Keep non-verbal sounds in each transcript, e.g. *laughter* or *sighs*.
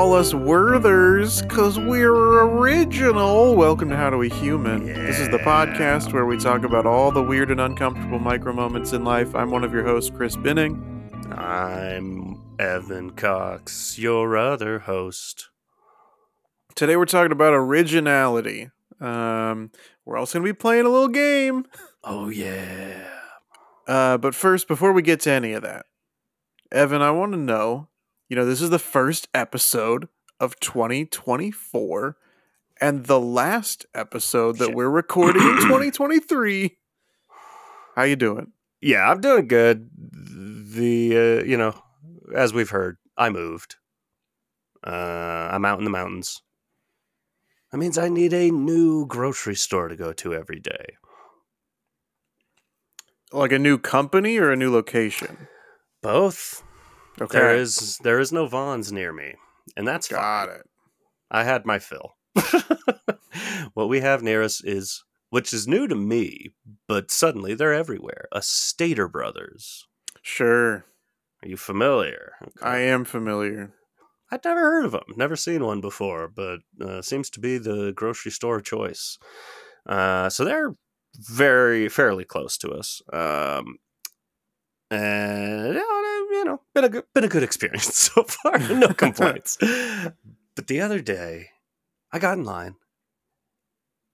call us Werthers because we're original. Welcome to How Do We Human. This is the podcast where we talk about all the weird and uncomfortable micro moments in life. I'm one of your hosts, Chris Binning. I'm Evan Cox, your other host. Today we're talking about originality. Um, we're also going to be playing a little game. Oh, yeah. Uh, but first, before we get to any of that, Evan, I want to know you know, this is the first episode of 2024 and the last episode that Shit. we're recording in 2023. How you doing? Yeah, I'm doing good. The, uh, you know, as we've heard, I moved. Uh, I'm out in the mountains. That means I need a new grocery store to go to every day. Like a new company or a new location? Both. Okay. There is there is no Vons near me, and that's Got it. I had my fill. *laughs* what we have near us is, which is new to me, but suddenly they're everywhere. A Stater Brothers. Sure. Are you familiar? Okay. I am familiar. I'd never heard of them, never seen one before, but uh, seems to be the grocery store choice. Uh, so they're very fairly close to us, um, and you know, you know, been a good, been a good experience *laughs* so far. No *laughs* complaints. but the other day, I got in line.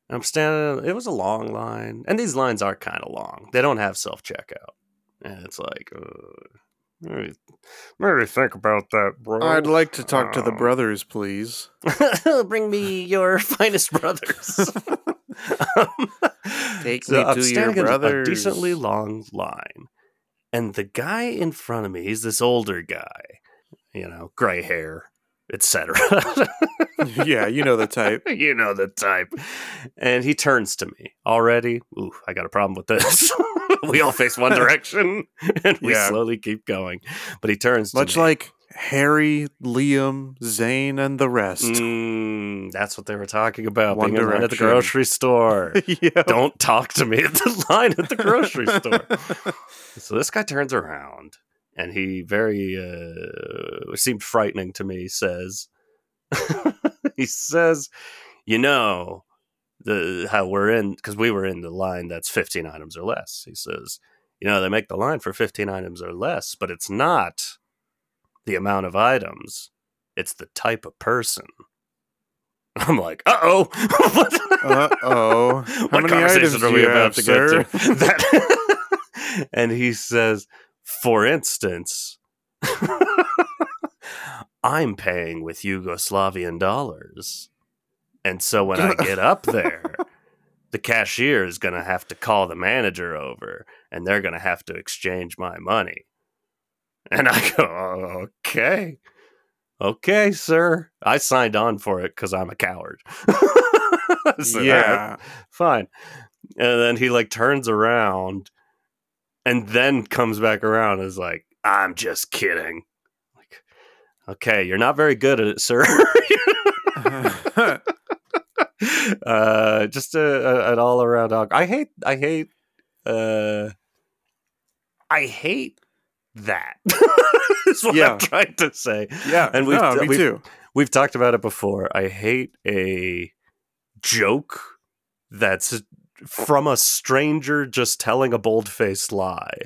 I'm standing. It was a long line, and these lines are kind of long. They don't have self checkout, and it's like. Uh, Maybe, maybe think about that, bro. I'd like to talk to the Uh, brothers, please. *laughs* Bring me your finest brothers. Um, Take so me I'm to your standing in a decently long line, and the guy in front of me, he's this older guy, you know, gray hair, etc. *laughs* yeah, you know the type. *laughs* you know the type. And he turns to me already. Ooh, I got a problem with this. *laughs* we all face one direction, and we Yeah. slowly keep going. But he turns to Much like Harry, Liam, Zayn, and the rest. Mm, that's what they were talking about. One being in at the grocery store. *laughs* Don't talk to me at the *laughs* line at the grocery *laughs* store. So this guy turns around and he very uh, seemed frightening to me. Says he says, "You know the how we're in because we were in the line that's fifteen items or less." He says, "You know they make the line for fifteen items or less, but it's not the amount of items; it's the type of person." I'm like, uh oh. *laughs* Uh oh. How what many items are we about have, to sir? get to? *laughs* That- *laughs* and he says, for instance, I'm paying with Yugoslavian dollars. And so when I get up there, the cashier is going to have to call the manager over and they're going to have to exchange my money. *laughs* And I go, okay. Okay, sir. I signed on for it because I'm a coward. *laughs* So, all right, yeah. fine. And then he like turns around and then comes back around and is like, I'm just kidding. Like, okay, you're not very good at it, sir. *laughs* uh, just a, a, an all around dog. I hate, I hate, uh, I hate that. *laughs* is what Yeah. I'm trying to say. yeah. And we've- no, me we've- too. We've talked about it before. I hate a joke that's from a stranger just telling a bold faced lie.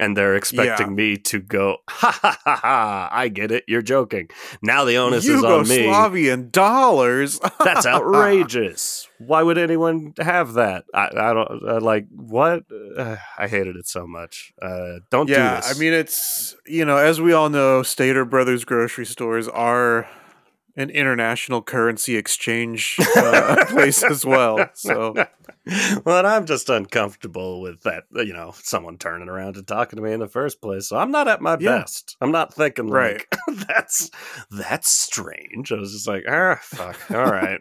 And they're expecting Yeah. me to go, ha ha ha ha, I get it, you're joking. Now the onus is on me. Yugoslavian dollars. *laughs* That's outrageous. Why would anyone have that? I, I don't uh, like what. Uh, I hated it so much. Uh, don't yeah, do this. I mean, it's you know, as we all know, Stater Brothers grocery stores are an international currency exchange uh, *laughs* place as well. So *laughs* well, I'm just uncomfortable with that. You know, someone turning around and talking to me in the first place. So I'm not at my Yeah. best. I'm not thinking Right. like *laughs* that's that's strange. I was just like, ah, fuck. All right.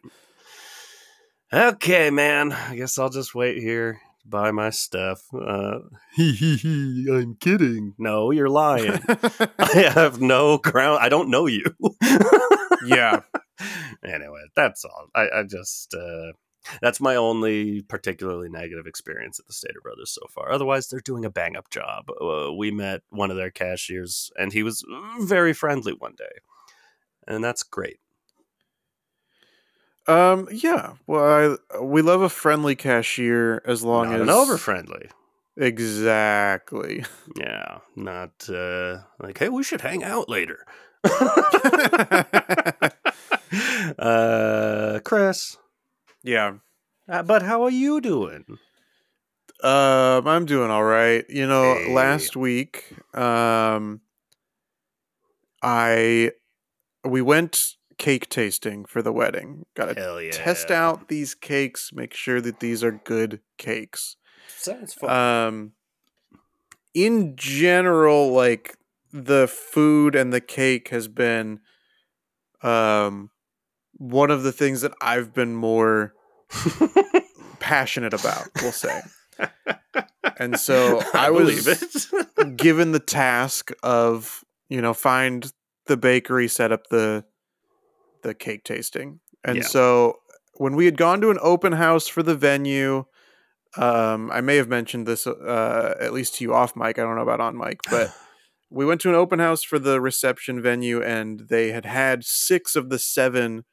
okay, man. I guess I'll just wait here. Buy my stuff. Uh, hee hee hee. I'm kidding. No, you're lying. I have no ground. I don't know you. Yeah, *laughs* anyway, that's all. I, I just uh, that's my only particularly negative experience at the Stater Brothers so far. Otherwise, they're doing a bang up job. Uh, we met one of their cashiers, and he was very friendly one day. and that's great. Um, yeah. Well, I, we love a friendly cashier as long Not as an over friendly. Exactly. *laughs* Yeah, not uh, like hey, we should hang out later. *laughs* uh, Chris, yeah. uh, but how are you doing? Um, I'm doing all right. You know, Hey. last week, um, I we went cake tasting for the wedding. Got to yeah! test out these cakes, make sure that these are good cakes. Sounds fun. Um, in general, like the food and the cake has been, um, one of the things that I've been more *laughs* passionate about. We'll say. *laughs* And so I, was believe it. *laughs* given the task of you know find the bakery, set up the the cake tasting, and Yeah. so when we had gone to an open house for the venue, um, I may have mentioned this uh, at least to you off mic. I don't know about on mic, but we went to an open house for the reception venue, and they had had six of the seven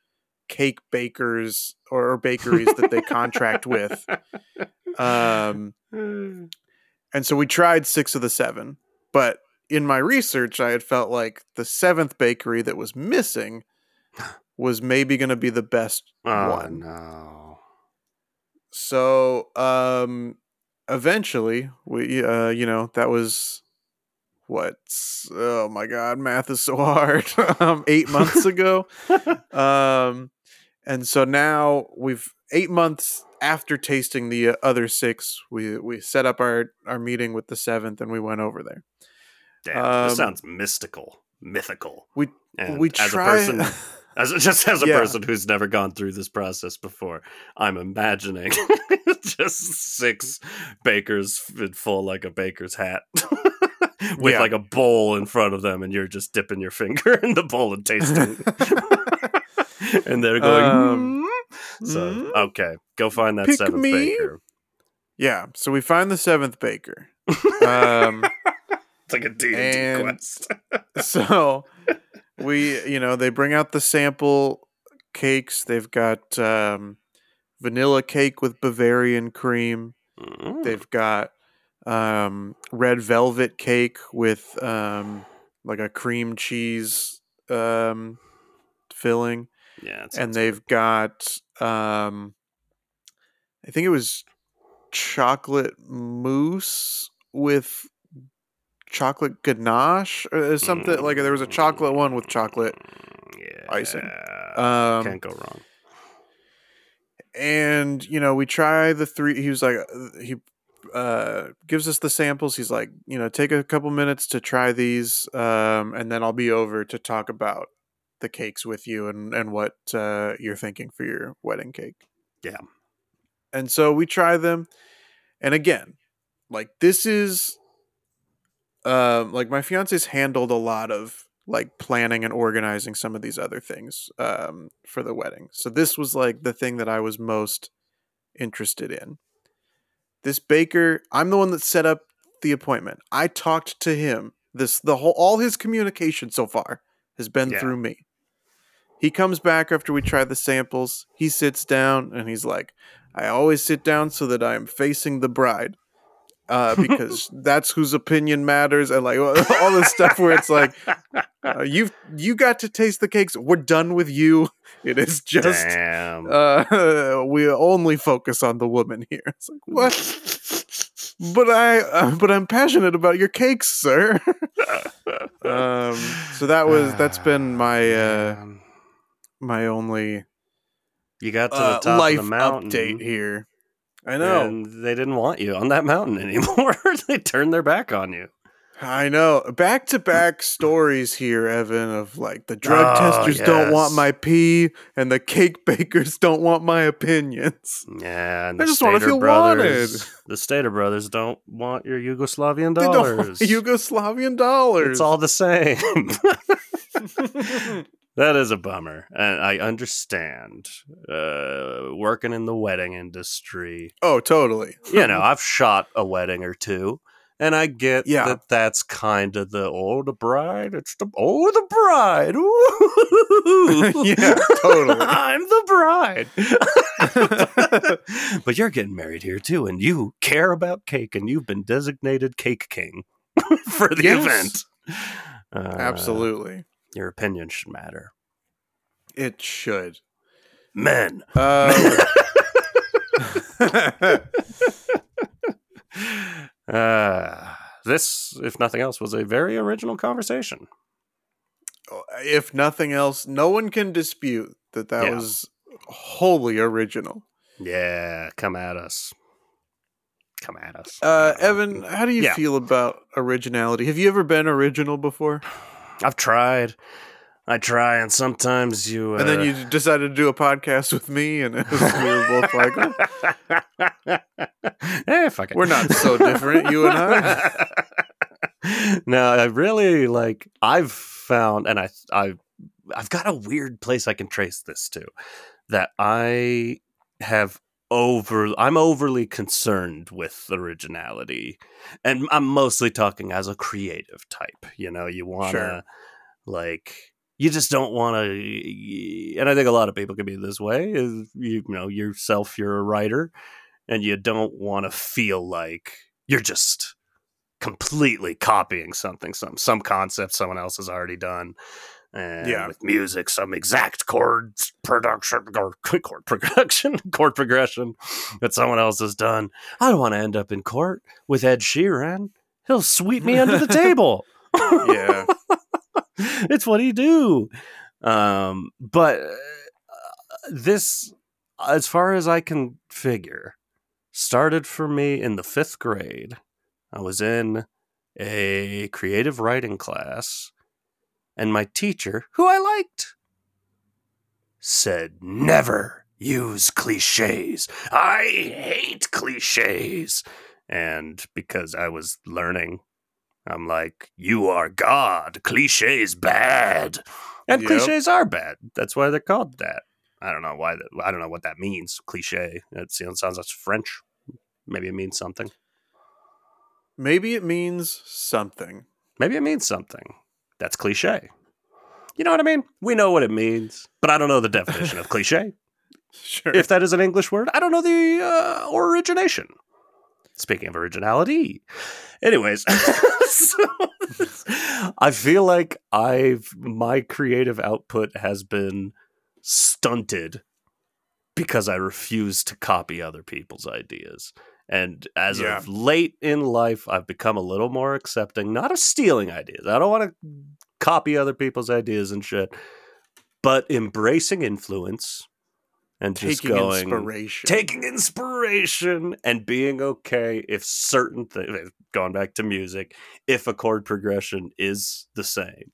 cake bakers or, bakeries that they contract with. Um, *sighs* and so we tried six of the seven, but in my research, I had felt like the seventh bakery that was missing *sighs* was maybe going to be the best oh one. no! So, um, eventually, we, uh, you know, that was what? Oh my God, math is so *laughs* hard. um, eight months *laughs* ago. um, and so now we've eight months after tasting the uh, other six, we we set up our our meeting with the seventh, and we went over there. Damn, Um, this sounds mystical, mythical. We And we as try. *laughs* a person, as just as a Yeah. person who's never gone through this process before, I'm imagining just six bakers in full like a baker's hat. With Yeah. like a bowl in front of them, and you're just dipping your finger *laughs* in the bowl and tasting, *laughs* and they're going. Um, "Mm." So mm. okay, go find that seventh me. baker. yeah, so we find the seventh baker. Um, *laughs* It's like a D And- quest. so we you know they bring out the sample cakes they've got um, vanilla cake with bavarian cream Mm. they've got um, red velvet cake with um, like a cream cheese um, filling yeah, and they've got um, i think it was chocolate mousse with chocolate ganache or something like there was a chocolate one with chocolate Mm, yeah. icing. um Can't go wrong. and you know we try the three he was like uh, he uh gives us the samples. He's like you know take a couple minutes to try these um and then i'll be over to talk about the cakes with you and and what uh you're thinking for your wedding cake. Yeah. and so we try them and again like this is um like my fiance's handled a lot of like planning and organizing some of these other things um for the wedding. So this was like the thing that i was most interested in this baker i'm the one that set up the appointment. I talked to him. This the whole all his communication so far has been Yeah. through me. He comes back after we try the samples. He sits down and he's like i always sit down so that i am facing the bride uh, *laughs* because that's whose opinion matters and like *laughs* all this stuff where it's like uh, *laughs* you you got to taste the cakes. We're done with you. It is just Damn. uh, we only focus on the woman here. It's like what? But i uh, but i'm passionate about your cakes sir. Um so that was *sighs* that's been my uh my only you got to the uh, top life of the mountain. update here i know And they didn't want you on that mountain *laughs* anymore. *laughs* they turned their back on you. I know. Back to back stories here, Evan, of like the drug Oh, testers don't want my pee and the cake *laughs* bakers don't want my opinions. Yeah, I the just wanna feel brothers, The Stater brothers don't want your Yugoslavian want dollars. Yugoslavian dollars. It's all the same. That is a bummer, and I understand. Uh, working in the wedding industry, oh, totally. you know, *laughs* I've shot a wedding or two, And I get Yeah. that that's kind of the oh the bride. It's the oh the bride. Yeah, totally. I'm the bride. but you're getting married here too, and you care about cake, and you've been designated cake king for the Yes. event. Uh, Absolutely. Your opinion should matter. It should. Men. Um, *laughs* Uh, this, if nothing else, was a very original conversation. if nothing else, no one can dispute that that Yeah. was wholly original. Yeah, come at us. Come at us. Uh, Evan, how do you Yeah. feel about originality? Have you ever been original before? *sighs* I've tried. I try, and sometimes you. Uh, And then you decided to do a podcast with me, and was, we were both like, "Oh, *laughs* eh, fuck it. We're not so different, you and I. *laughs* no, I really like. I've found, and I, I, I've got a weird place I can trace this to. That I have over. I'm overly concerned with originality, and I'm mostly talking as a creative type. You know, you want to Sure. like. You just don't want to, and I think a lot of people can be this way. Is you know yourself, you're a writer, and you don't want to feel like you're just completely copying something, some some concept someone else has already done. And Yeah. with music, some exact chord production or *laughs* chord production, *laughs* chord progression that someone else has done. I don't want to end up in court with Ed Sheeran. He'll sweep me under the *laughs* table. yeah, it's what he do. Um, but uh, this, as far as I can figure, started for me in the fifth grade. I was in a creative writing class, and my teacher, who I liked, said, Never use cliches. I hate cliches. And because I was learning, I'm like, You are God. Cliches bad. And Yep. cliches are bad. That's why they're called that. I don't know why. That, I don't know what that means. Cliche. It sounds sounds like French. Maybe it means something. maybe it means something. Maybe it means something. That's cliche. You know what I mean? We know what it means, but I don't know the definition of cliche. *laughs* Sure. If that is an English word, I don't know the uh, origination. Speaking of originality, anyways, *laughs* so, I feel like I've my creative output has been stunted because I refuse to copy other people's ideas. And as Yeah. of late in life, I've become a little more accepting, not of stealing ideas. I don't want to copy other people's ideas and shit, but embracing influence and just taking going inspiration. taking inspiration and being okay if certain things going back to music if a chord progression is the same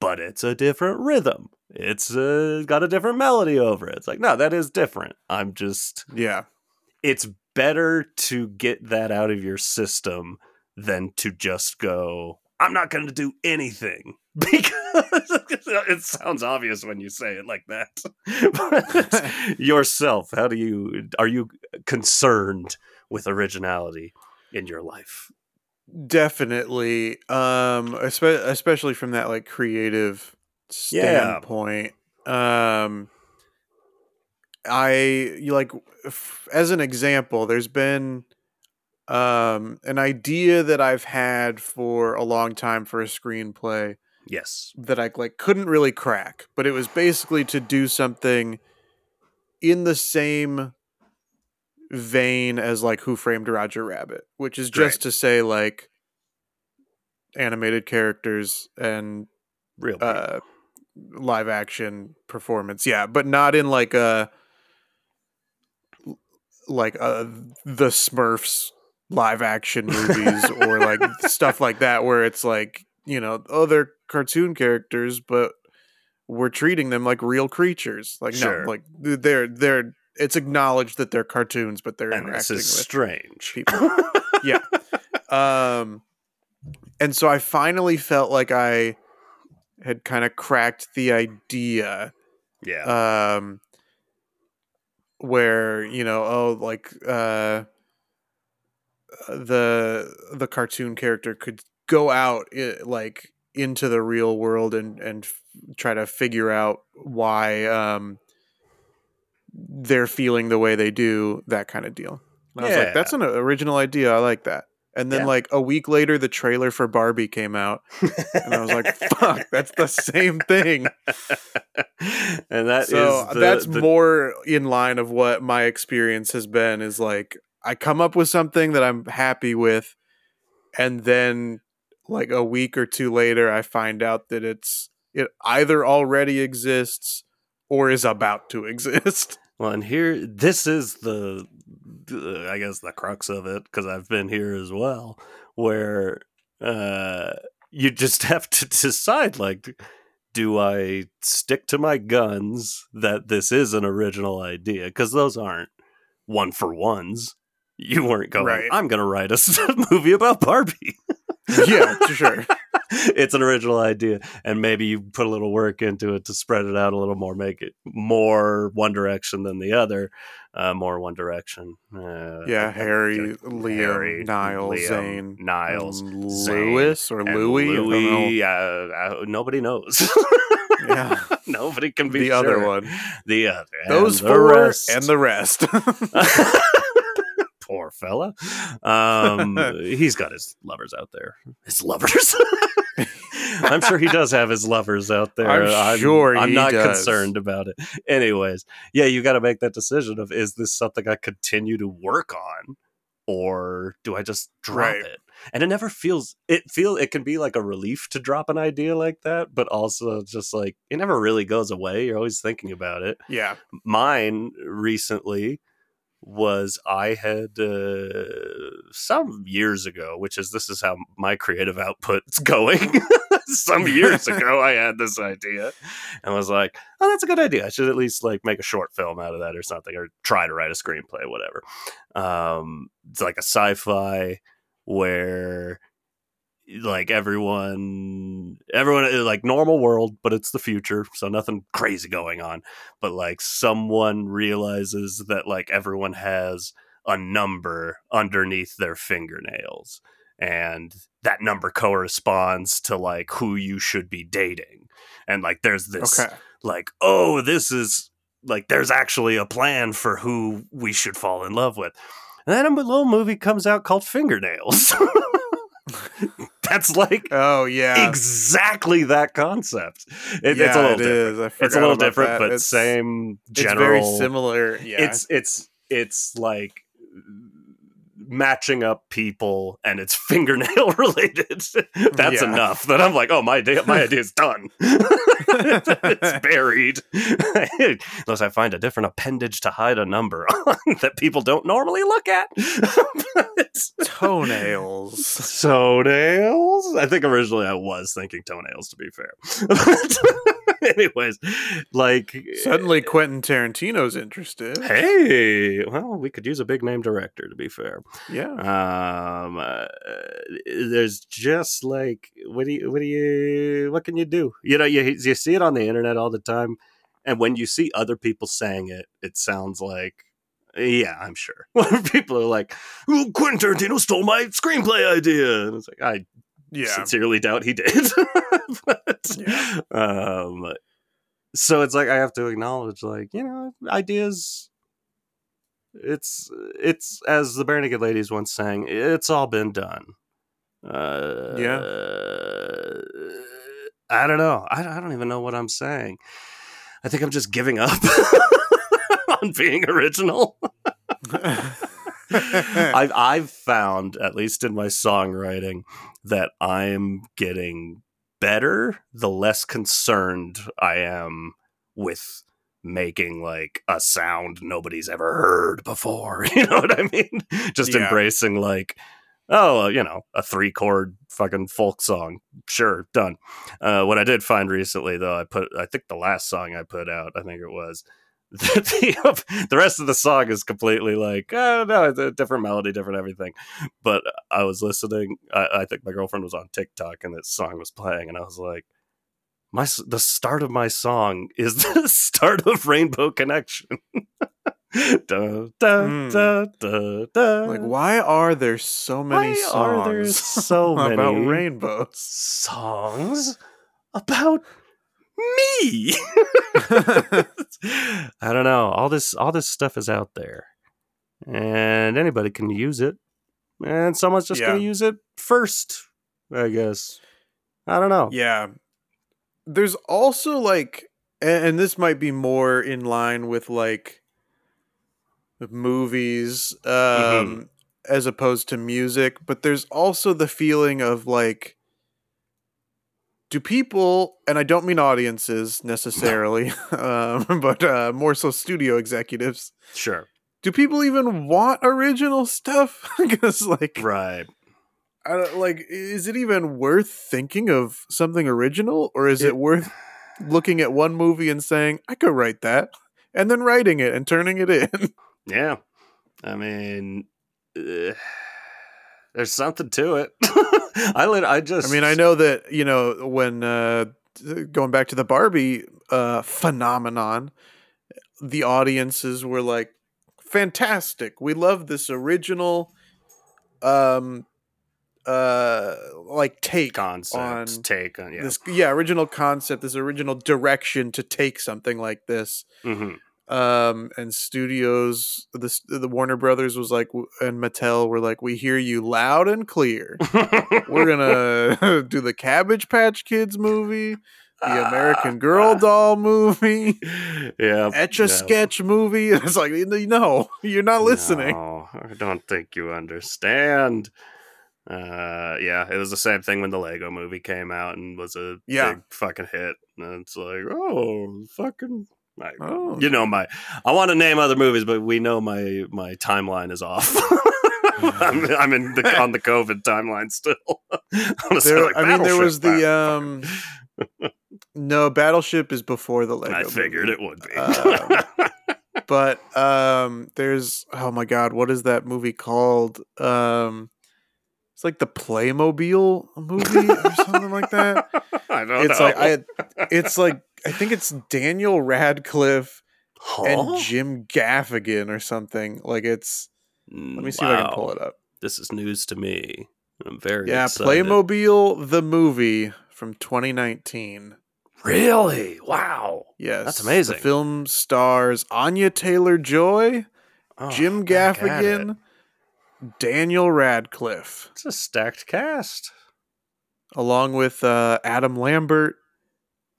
but it's a different rhythm it's uh, got a different melody over it it's like no that is different i'm just yeah, it's better to get that out of your system than to just go i'm not going to do anything *laughs* because it sounds obvious when you say it like that *laughs* but *laughs* yourself how do you are you concerned with originality in your life definitely. Um, especially from that like creative Yeah. standpoint. Um, I you like f- as an example. There's been um an idea that I've had for a long time for a screenplay yes that I like couldn't really crack, but it was basically to do something in the same vein as like Who Framed Roger Rabbit, which is just Right. to say like animated characters and real uh live action performance. Yeah, but not in like a like uh the Smurfs live action movies *laughs* or like stuff like that where it's like, you know, oh they're cartoon characters but we're treating them like real creatures. Like Sure. no, like they're they're it's acknowledged that they're cartoons but they're and this is with strange people. *laughs* yeah. Um, and so I finally felt like I had kind of cracked the idea. yeah Um, where you know, oh, like uh, the the cartoon character could go out like into the real world and and f- try to figure out why um they're feeling the way they do that kind of deal. And i was like Yeah. that's an original idea. I like that and then Yeah. like a week later the trailer for barbie came out and i was like *laughs* fuck that's the same thing and that is so the- that's the- more in line of what my experience has been is like i come up with something that i'm happy with and then like a week or two later i find out that it's it either already exists or is about to *laughs* exist Well, and here, this is the I guess, the crux of it, because I've been here as well, where uh, you just *laughs* have to decide, like, do I stick to my guns that this is an original idea? Because those aren't one for ones. You weren't going, Right. I'm going to write a *laughs* movie about Barbie. *laughs* yeah sure *laughs* it's an original idea and maybe you put a little work into it to spread it out a little more make it more one direction than the other uh, more one direction uh, yeah harry liam Harry, niles Liam, Zayn niles Zayn, lewis or and louis, know. Louis, uh, uh, nobody knows Yeah. *laughs* nobody can be the other one the other those and the four rest. and the rest *laughs* Poor fella. Um, *laughs* he's got his lovers out there. His lovers. *laughs* I'm sure he does have his lovers out there. I'm sure I'm not does. concerned about it. Anyways, yeah, you got to make that decision of is this something I continue to work on, or do I just drop Right. it? And it never feels. It feel it can be like a relief to drop an idea like that, but also just like it never really goes away. You're always thinking about it yeah mine recently was I had uh, some years ago, which is this is how my creative output's *laughs* going. some *laughs* years ago, I had this idea and was like, "Oh, that's a good idea. I should at least like make a short film out of that or something, or try to write a screenplay, whatever." Um, it's like a sci-fi where like everyone everyone uh, like normal world but it's the future so nothing crazy going on. But like someone realizes that like everyone has a number underneath their fingernails and that number corresponds to like who you should be dating. And like there's this okay. like oh this is like there's actually a plan for who we should fall in love with. And then a little movie comes out called fingernails *laughs* *laughs* that's like oh yeah exactly that concept it, yeah, it's a little it different is. It's a little different that. but It's- same it's very similar yeah it's it's it's like matching up people and it's *laughs* fingernail related that's Yeah. enough that i'm like oh my *laughs* idea my idea's done it's *laughs* buried. Unless i find a different appendage to hide a number *laughs* on that people don't normally look at. It's- *laughs* toenails. Toenails? I think originally i was thinking toenails to be fair *laughs* anyways like suddenly quentin tarantino's interested. Hey well we could use a big name director to be fair. Yeah. Um uh, there's just like what do you what do you what can you do? You know you, you see it on the internet all the time and when you see other people saying it it sounds like yeah i'm sure. *laughs* People are like oh, quentin tarantino stole my screenplay idea. And it's like i yeah sincerely doubt he did. *laughs* but, Yeah. um, so it's like I have to acknowledge, like you know, ideas. It's it's as the Barenaked Ladies once sang, it's all been done. Uh, Yeah. I don't know. I, I don't even know what I'm saying. I think I'm just giving up *laughs* on being original. *laughs* *laughs* I've I've found, at least in my songwriting, that I'm getting better the less concerned I am with making like a sound nobody's ever heard before. *laughs* You know what I mean? Just Yeah. embracing like, oh, you know, a three chord fucking folk song. Sure, done. Uh, what I did find recently, though, I put, I think the last song I put out, I think it was, *laughs* the, the rest of the song is completely like, oh, no, it's a different melody, different everything. But I was listening, I, I think my girlfriend was on TikTok and this song was playing, and I was like, my the start of my song is *laughs* the start of Rainbow Connection. *laughs* da, da, Mm. da, da, da. Like, why are there so many Why songs are there so about many rainbows? songs about me? *laughs* *laughs* I don't know. All this all this stuff is out there. And anybody can use it. And someone's just Yeah. gonna use it first, I guess. I don't know. yeah. There's also like, and this might be more in line with like movies, um, Mm-hmm. as opposed to music. But there's also the feeling of like, do people, and I don't mean audiences necessarily, *laughs* um, but uh, more so studio executives. Sure. Do people even want original stuff? *laughs* Because like, Right. I don't, like, is it even worth thinking of something original, or is it, It- worth looking at one movie and saying I could write that, and then writing it and turning it in? *laughs* Yeah. I mean uh, there's something to it. I lit I just I mean, I know that you know when uh, going back to the Barbie uh, phenomenon, the audiences were like, "Fantastic! We love this original, um, uh, like take concept on take on yeah. this yeah original concept, this original direction to take something like this." Mhm. Um and studios the the Warner Brothers was like and Mattel were like we hear you loud and clear we're gonna *laughs* do the Cabbage Patch Kids movie the American Girl *laughs* doll movie yeah. Etch a yeah. Sketch movie *laughs* it's like no you're not listening No, I don't think you understand. Uh, yeah, it was the same thing when the Lego movie came out and was a Yeah. big fucking hit. And it's like, oh, fucking. I, Oh. You know my. I want to name other movies, but we know my my timeline is off. *laughs* I'm, I'm in the, on the COVID timeline still. *laughs* There, like I mean there was the um no Battleship is before the Lego I figured movie. it would be. Um, but um there's oh my god what is that movie called um it's like the playmobil movie or something like that *laughs* I don't it's know. like i it's like i think it's daniel radcliffe Huh? and jim gaffigan or something like it's let me see if i can pull it up This is news to me. I'm very yeah excited. playmobil the movie from 2019 Really? Wow. yes That's amazing. the film stars anya taylor-joy Oh, Jim back at it. Gaffigan, Daniel Radcliffe, It's a stacked cast. along with uh, Adam Lambert,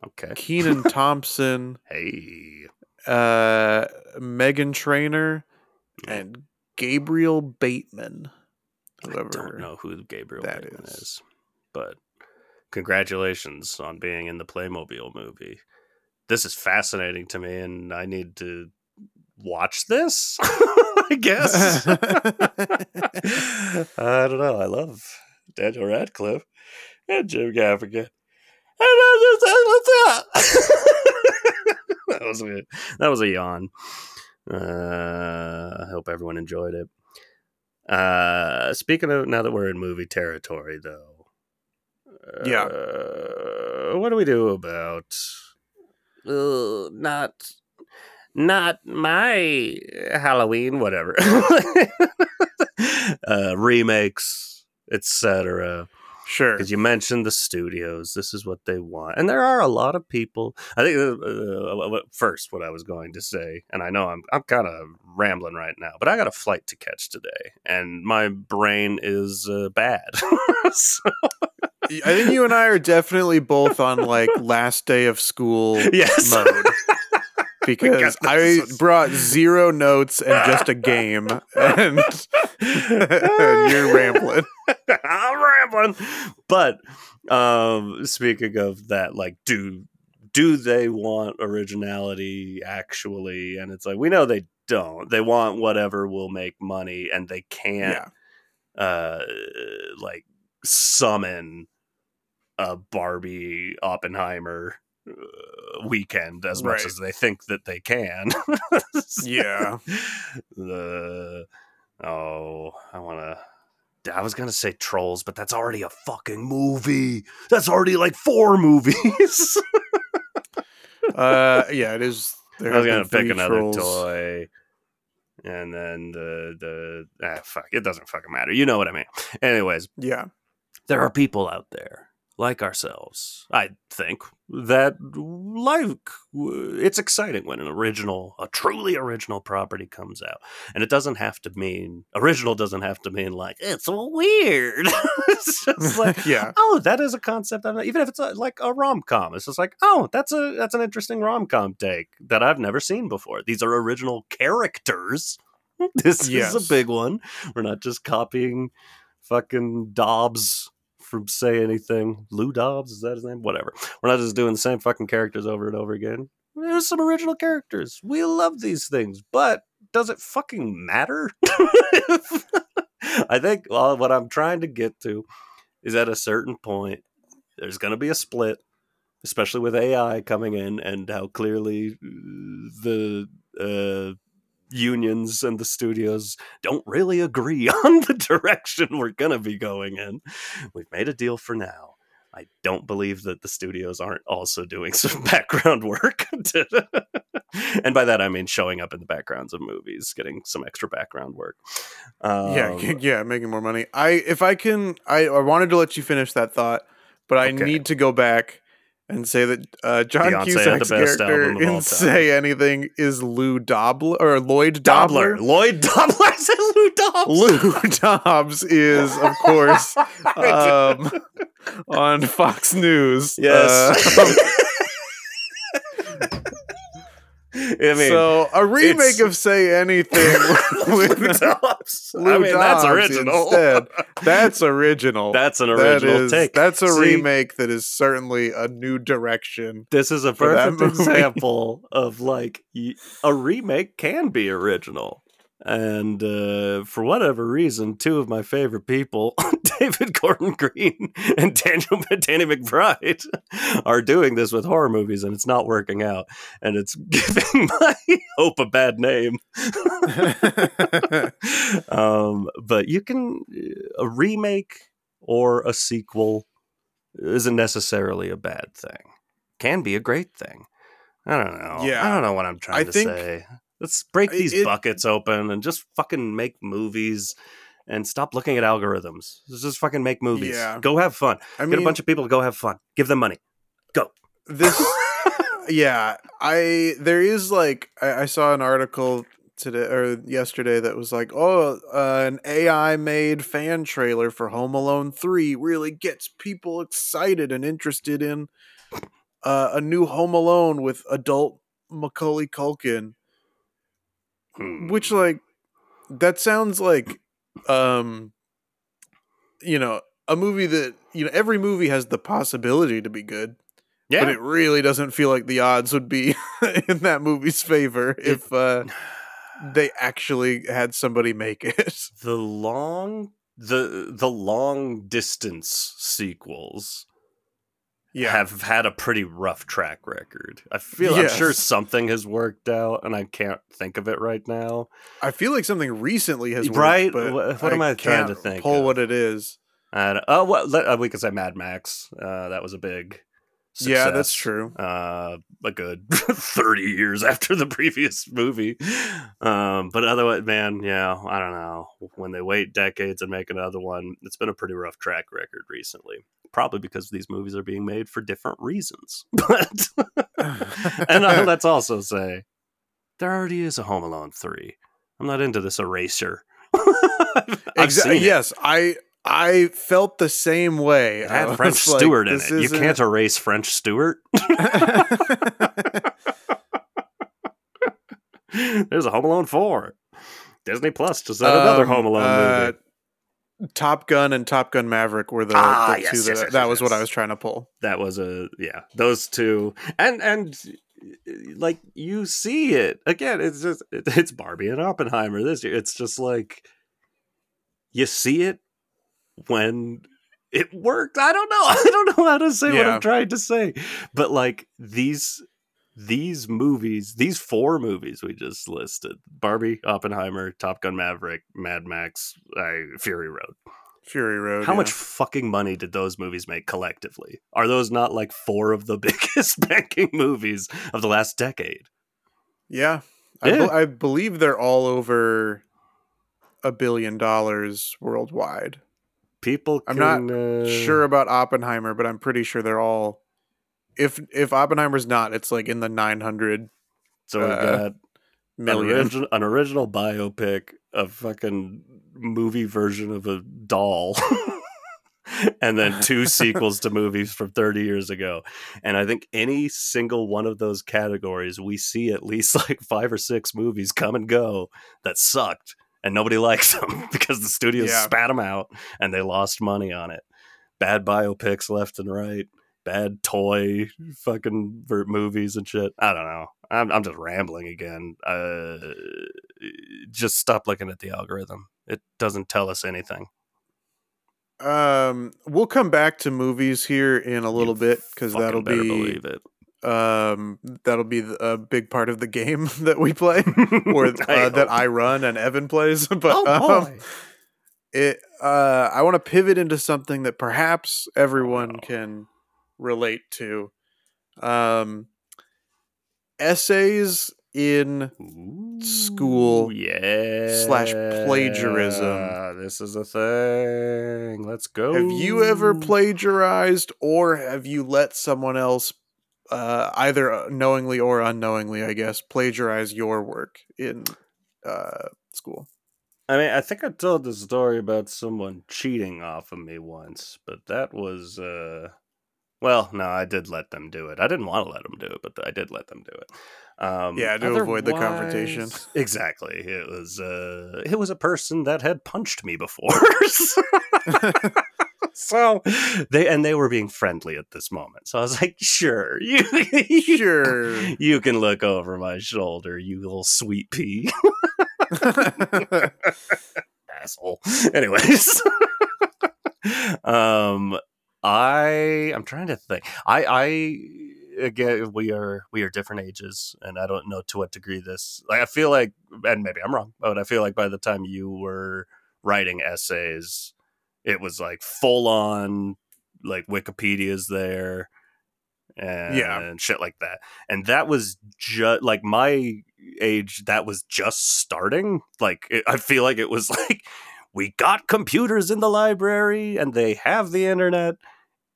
Okay. Kenan *laughs* Thompson, Hey. uh, Meghan Trainor, and Gabriel Bateman. Whoever I don't know who Gabriel that Bateman is. is. but congratulations on being in the Playmobil movie. This is fascinating to me, and I need to watch this. *laughs* I guess. *laughs* I don't know. I love Daniel Radcliffe and Jim Gaffigan. And I just- what's up? *laughs* that was a that was a yawn. Uh, I hope everyone enjoyed it. Uh, speaking of now that we're in movie territory, though, Yeah. uh, what do we do about uh, not not my Halloween, whatever, *laughs* uh, remakes, etc. sure. Because you mentioned the studios, this is what they want, and there are a lot of people. I think uh, uh, first, what I was going to say, and I know I'm I'm kind of rambling right now, but I got a flight to catch today, and my brain is uh, bad. *laughs* so, I think you and I are definitely both on like last day of school *laughs* yes, mode. *laughs* Because I brought zero notes and just a game, *laughs* and, and *laughs* you're rambling. I'm rambling. But um, speaking of that, like, do do they want originality actually? And it's like we know they don't. They want whatever will make money, and they can't Yeah, uh, like summon a Barbie Oppenheimer weekend as much Right. as they think that they can. *laughs* Yeah. the oh, I want to. I was gonna say trolls, but that's already a fucking movie. That's already like four movies. *laughs* uh, yeah, it is. There I was gonna pick another trolls. toy. and then the the ah, fuck it doesn't fucking matter. You know what I mean. Anyways, Yeah. there are people out there like ourselves, I think, that like it's exciting when an original, a truly original property comes out. And it doesn't have to mean original doesn't have to mean like it's weird. *laughs* it's just *laughs* like yeah. oh, that is a concept. I've, even if it's a, like a rom com, it's just like, oh, that's a that's an interesting rom com take that I've never seen before. These are original characters. *laughs* This Yes. is a big one. We're not just copying fucking Dobbs from Say Anything. Lou Dobbs is that his name? Whatever. We're not just doing the same fucking characters over and over again. There's some original characters. We love these things, but does it fucking matter? *laughs* I think well, what I'm trying to get to is at a certain point, there's going to be a split, especially with AI coming in and how clearly the uh, unions and the studios don't really agree *laughs* on the direction we're going to be going in. We've made a deal for now. I don't believe that the studios aren't also doing *laughs* some background work. to- *laughs* and by that, I mean showing up in the backgrounds of movies, getting some extra background work. yeah, Um, yeah, making more money. I if I can, I, I wanted to let you finish that thought, but I Okay. need to go back and say that uh, John Beyonce Cusack's best character album of in all time. "Say Anything" is Lou Dobler or Lloyd Dobler. Dobler. Lloyd *laughs* Dobler. I said Lou Dobbs. Lou Dobbs is, of *laughs* course, um, on Fox News. Yes. Uh, *laughs* I mean, so a remake of "Say Anything" *laughs* Lou with Dobbs. Lou I mean, that's original. instead. That's original. That's an original is- take. That's a See? remake that is certainly a new direction. This is a perfect example of like a remake can be original. And uh, for whatever reason, two of my favorite people, *laughs* David Gordon Green and Daniel *laughs* Danny McBride, are doing this with horror movies, and it's not working out. And it's *laughs* giving my hope a bad name. um, but you can a remake or a sequel isn't necessarily a bad thing. Can be a great thing. I don't know. Yeah. I don't know what I'm trying I to think- say. Let's break these it- buckets open and just fucking make movies and stop looking at algorithms. Let's just fucking make movies. Yeah. Go have fun. I Get mean, a bunch of people to go have fun. Give them money. Go. This. *laughs* yeah, I there is like I, I saw an article today or yesterday that was like, oh, uh, an AI made fan trailer for Home Alone Three really gets people excited and interested in uh, a new Home Alone with adult Macaulay Culkin. Hmm. which like that sounds like um you know a movie that you know every movie has the possibility to be good yeah. but it really doesn't feel like the odds would be *laughs* in that movie's favor if uh *sighs* they actually had somebody make it the long the the long distance sequels yeah have had a pretty rough track record. I feel I'm sure something has worked out, and I can't think of it right now. i feel like something recently has worked, Right? but What- am I trying to think pull of? what it is And oh, well, let, uh, we could say Mad Max. Uh, that was a big. yeah that's true Uh, a good *laughs* thirty years after the previous movie. Um, but otherwise, man, yeah, I don't know. When they wait decades and make another one, it's been a pretty rough track record recently. Probably because these movies are being made for different reasons. *laughs* *laughs* But and uh, let's also say there already is a Home Alone three. I'm not into this erasure. *laughs* I've Exa- seen it. yes i i felt the same way It I had French like, Stewart in it. You can't erase French Stewart. There's a Home Alone 4. Disney Plus just had another Um, Home Alone uh, movie. Top Gun and Top Gun Maverick were the, Ah, the yes, two yes, that yes, that was what I was trying to pull. That was a yeah, those two. And and like you see it. Again, it's just it's Barbie and Oppenheimer this year. It's just like you see it when it worked. I don't know. *laughs* I don't know how to say what I'm trying to say. But like these these movies, these four movies we just listed Barbie, Oppenheimer, Top Gun Maverick, Mad Max, uh, Fury Road. Fury Road. How yeah. much fucking money did those movies make collectively? Are those not like four of the *laughs* biggest banking movies of the last decade? Yeah, I, be- I believe they're all over a billion dollars worldwide. People I'm not uh, Sure about Oppenheimer, but I'm pretty sure they're all. If if Oppenheimer's not, it's like in the 900 So we uh, got an million. original, an original biopic, a fucking movie version of a doll, *laughs* and then two *laughs* sequels to movies from 30 years ago. And I think any single one of those categories, we see at least *laughs* like five or six movies come and go that sucked, and nobody likes them because the studios Yeah. spat them out and they lost money on it. Bad biopics left and right. Bad toy fucking ver- movies and shit. I don't know. I'm, I'm just rambling again. Uh, just stop looking at the algorithm. It doesn't tell us anything. Um, we'll come back to movies here in a little You bit because that'll be believe it. um that'll be a big part of the game *laughs* that we play *laughs* or I uh, that. I run and Evan plays. *laughs* But oh um, it uh I want to pivot into something that perhaps everyone no. can relate to. Um, essays in school yeah slash plagiarism. This is a thing. Let's go. Have you ever plagiarized or have you let someone else, uh, either knowingly or unknowingly, I guess, plagiarize your work in uh, school? I mean, I think I told the story about someone cheating off of me once, but that was uh well, no, I did let them do it. I didn't want to let them do it, but I did let them do it. Um, Yeah, to avoid the confrontation. *laughs* Exactly. It was uh, it was a person that had punched me before. *laughs* *laughs* so they and they were being friendly at this moment. So I was like, sure, you Sure. you can look over my shoulder, you little sweet pea asshole. Anyways, um, I I'm trying to think. I I again we are we are different ages, and I don't know to what degree this. Like I feel like, and maybe I'm wrong, but I feel like by the time you were writing essays, it was like full on like Wikipedia's there. And Yeah. shit like that. And that was just like my age, that was just starting. Like, it, I feel like it was *laughs* like, we got computers in the library and they have the internet,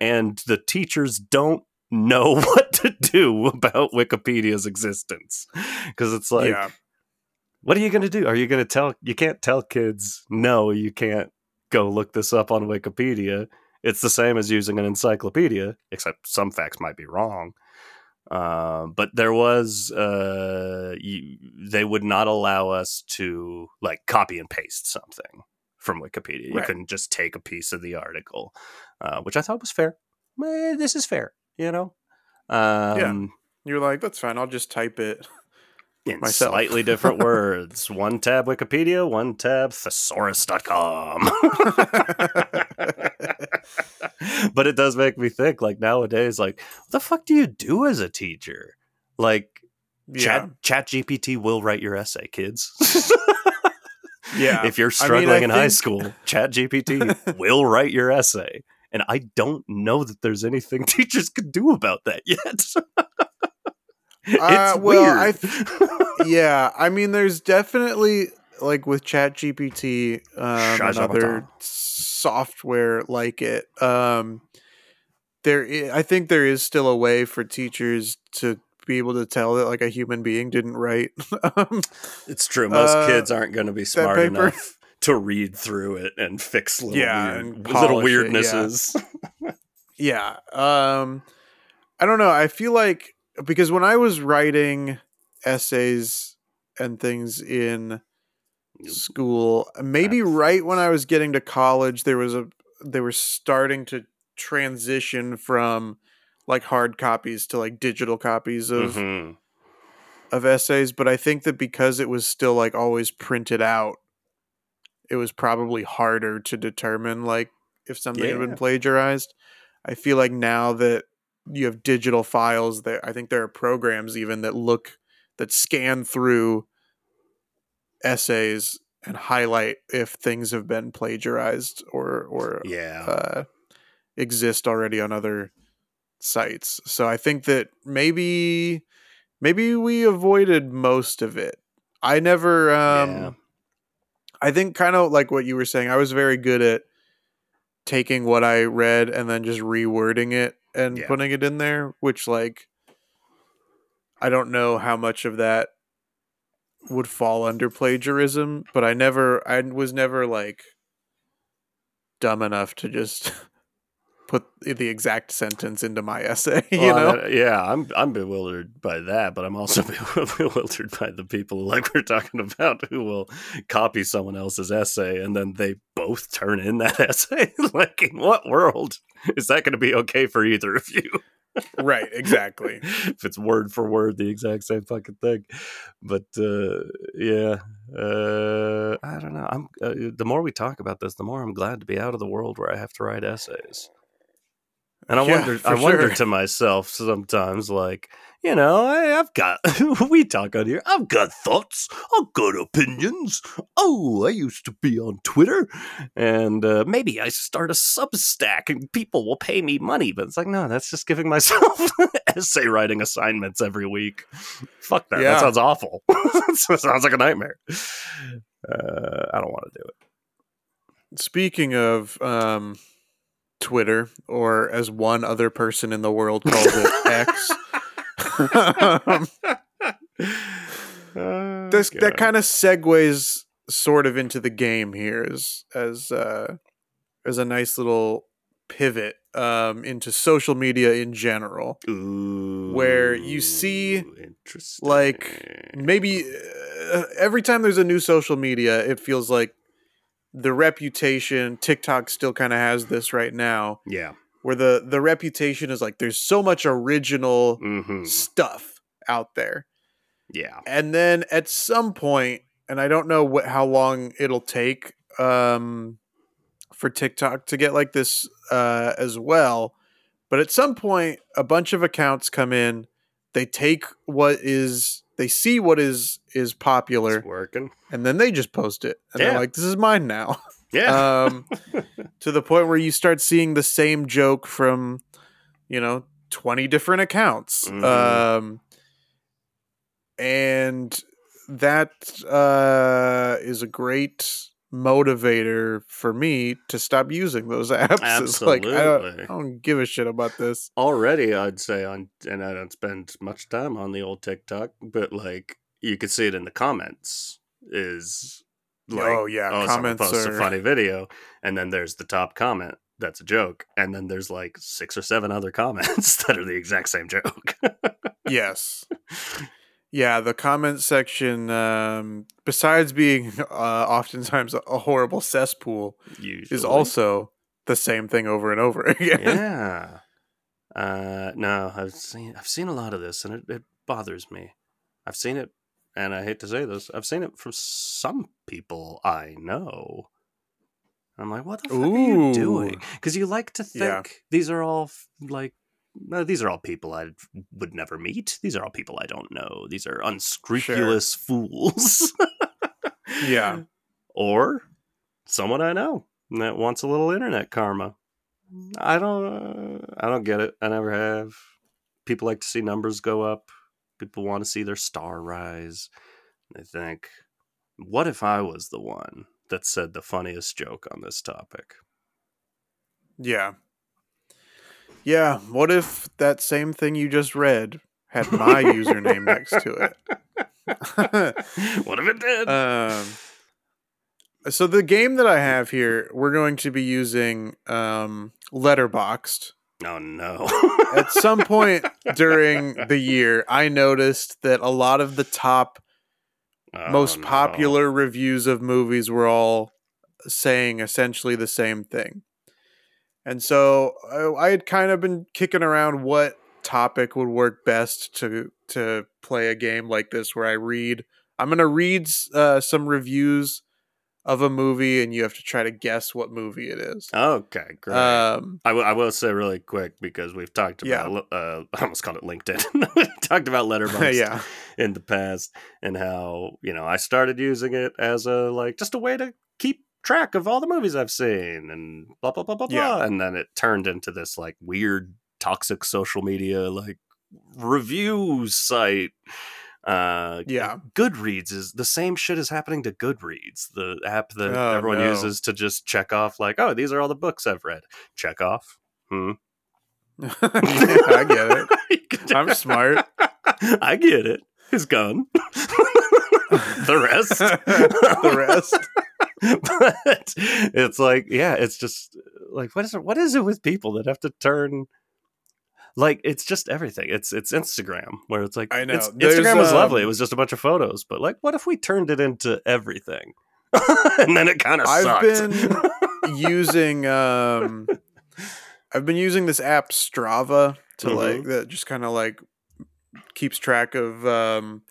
and the teachers don't know *laughs* what to do about Wikipedia's existence. Because it's like, yeah. what are you going to do? Are you going to tell, you can't tell kids, no, you can't go look this up on Wikipedia. It's the same as using an encyclopedia, except some facts might be wrong. Uh, but there was, uh, you, they would not allow us to like copy and paste something from Wikipedia. You Right. couldn't just take a piece of the article, uh, which I thought was fair. Eh, this is fair, you know? Um, You're like, that's fine. I'll just type it. *laughs* in myself. slightly different *laughs* words. One tab Wikipedia, one tab thesaurus.com. *laughs* but it does make me think like nowadays, like, what the fuck do you do as a teacher? Like, yeah. chat, chat GPT will write your essay, kids. Yeah. if you're I mean, struggling I in high school, chat GPT will write your essay. And I don't know that there's anything *laughs* teachers could do about that yet. *laughs* it's Uh, well, weird. I th- yeah, I mean, there's definitely like with Chat GPT um, and other software like it. Um, there, i- I think there is still a way for teachers to be able to tell that like a human being didn't write. *laughs* um, It's true. Most Uh, kids aren't going to be smart enough to read through it and fix little Yeah, weird, and *laughs* little polish it, yeah. weirdnesses. *laughs* yeah, um, I don't know. I feel like because when I was writing essays and things in school maybe right when i was getting to college there was a they were starting to transition from like hard copies to like digital copies of Mhm. of essays but i think that because it was still like always printed out it was probably harder to determine like if something had been plagiarized i feel like now that you have digital files that i think there are programs even that look that scan through essays and highlight if things have been plagiarized or or Yeah. uh, exist already on other sites. So I think that maybe maybe we avoided most of it I never. Um, Yeah. I think kind of like what you were saying. I was very good at taking what I read and then just rewording it and Yeah. putting it in there. Which, like, I don't know how much of that would fall under plagiarism, but I never. I was never like dumb enough to just *laughs* put the exact sentence into my essay. *laughs* You Well, know. I- yeah, I'm I'm bewildered by that, but I'm also *laughs* bewildered by the people like we're talking about who will copy someone else's essay and then they both turn in that *laughs* essay. like, in what world is that going to be okay for either of you? right. Exactly. if it's word for word the exact same fucking thing. But uh, yeah, uh, I don't know. I'm uh, the more we talk about this, the more I'm glad to be out of the world where I have to write essays. And I Yeah, wonder, I wonder to myself sometimes, like, you know, I, I've got, *laughs* we talk on here, I've got thoughts, I've got opinions. Oh, I used to be on Twitter, and uh, maybe I start a Substack and people will pay me money. But it's like, no, that's just giving *laughs* myself essay writing assignments every week. Fuck that. Yeah. That sounds awful. *laughs* that sounds like a nightmare. Uh, I don't want to do it. Speaking of um, Twitter, or as one other person in the world calls it, *laughs* X. um, Oh, this that kind of segues sort of into the game here as as uh, as a nice little pivot um, into social media in general. where you see, like, Maybe uh, every time there's a new social media, it feels like the reputation. TikTok still kind of has this right now, yeah, where the the reputation is like there's so much original hmm stuff out there. yeah, and then at some point and i don't know what how long it'll take um for tiktok to get like this uh as well but at some point a bunch of accounts come in they take what is they see what is is popular it's working. and then they just post it and Yeah. they're like this is mine now *laughs* Yeah, um *laughs* to the point where you start seeing the same joke from you know 20 different accounts Mhm. um and that uh is a great motivator for me to stop using those *laughs* apps it's like I don't, I don't give a shit about this already I'd say on, and I don't spend much time on the old TikTok, but like you could see it in the comments. Is like, oh yeah oh, someone comments posts are a funny video, and then there's the top comment that's a joke, and then there's like six or seven other *laughs* comments that are the exact same joke. yes *laughs* yeah the comment section um besides being *laughs* uh oftentimes a, horrible cesspool Usually. is also the same thing over and over *laughs* again. yeah. Uh, no, I've seen I've seen a lot of this, and it, it bothers me. I've seen it, and I hate to say this, I've seen it from some people I know. I'm like, what the fuck are you doing? Because you like to think Yeah. these are all like. These are all people I would never meet. These are all people I don't know. These are unscrupulous fools. Yeah. *laughs* Or someone I know that wants a little internet karma. I don't. Uh, I don't get it. I never have. People like to see numbers go up. People want to see their star rise. They think, "What if I was the one that said the funniest joke on this topic?" Yeah. Yeah. What if that same thing you just read had my username next to it? *laughs* what if it did? um, so the game that I have here, we're going to be using um, Letterboxd. oh no! At some *laughs* point during the year, I noticed that a lot of the top Oh, most no. popular reviews of movies were all saying essentially the same thing. And so I, I had kind of been kicking around what topic would work best to to play a game like this where I read I'm going to read uh, some reviews of a movie and you have to try to guess what movie it is. Okay, great. Um I, w- I will say really quick because we've talked Yeah. about uh, *laughs* I almost called it LinkedIn. we *laughs* talked about Letterboxd *laughs* yeah. in the past and how you know I started using it as a like just a way to keep track of all the movies I've seen and blah blah blah blah Yeah. blah. And then it turned into this like weird toxic social media like review site Uh, Yeah. Goodreads is the same shit is happening to Goodreads, the app that Oh, everyone no. uses to just check off, like, oh, these are all the books I've read. Check off. Hmm. *laughs* yeah, I get it. *laughs* I'm smart. *laughs* I get it. He's gone. the rest. the rest. *laughs* but it's like, yeah, it's just like what is it? What is it with people that have to turn? Like it's just everything. It's it's Instagram where it's like I know. Instagram was lovely. It um, was just a bunch of photos, but like, what if we turned it into everything? *laughs* and then it kind of I've sucked. been *laughs* using um I've been using this app Strava to Mhm. like that just kind of like keeps track of um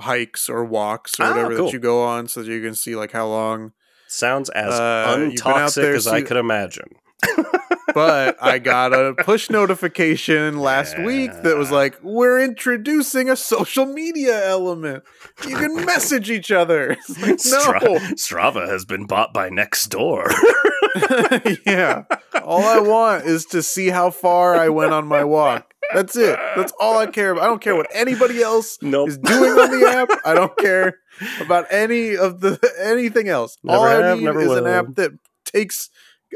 hikes or walks or Ah, whatever cool. that you go on so that you can see like how long Sounds as Uh, you've been out untoxic there, as so I could imagine. *laughs* but I got a push notification last week that was like, "We're introducing a social media element. You can message each other." *laughs* Like, Stra- no, Strava has been bought by Nextdoor. *laughs* yeah. All I want is to see how far I went on my walk. That's it. That's all I care about. I don't care what anybody else nope. is doing on the app. I don't care about any of the anything else. all Never I need never is an app that takes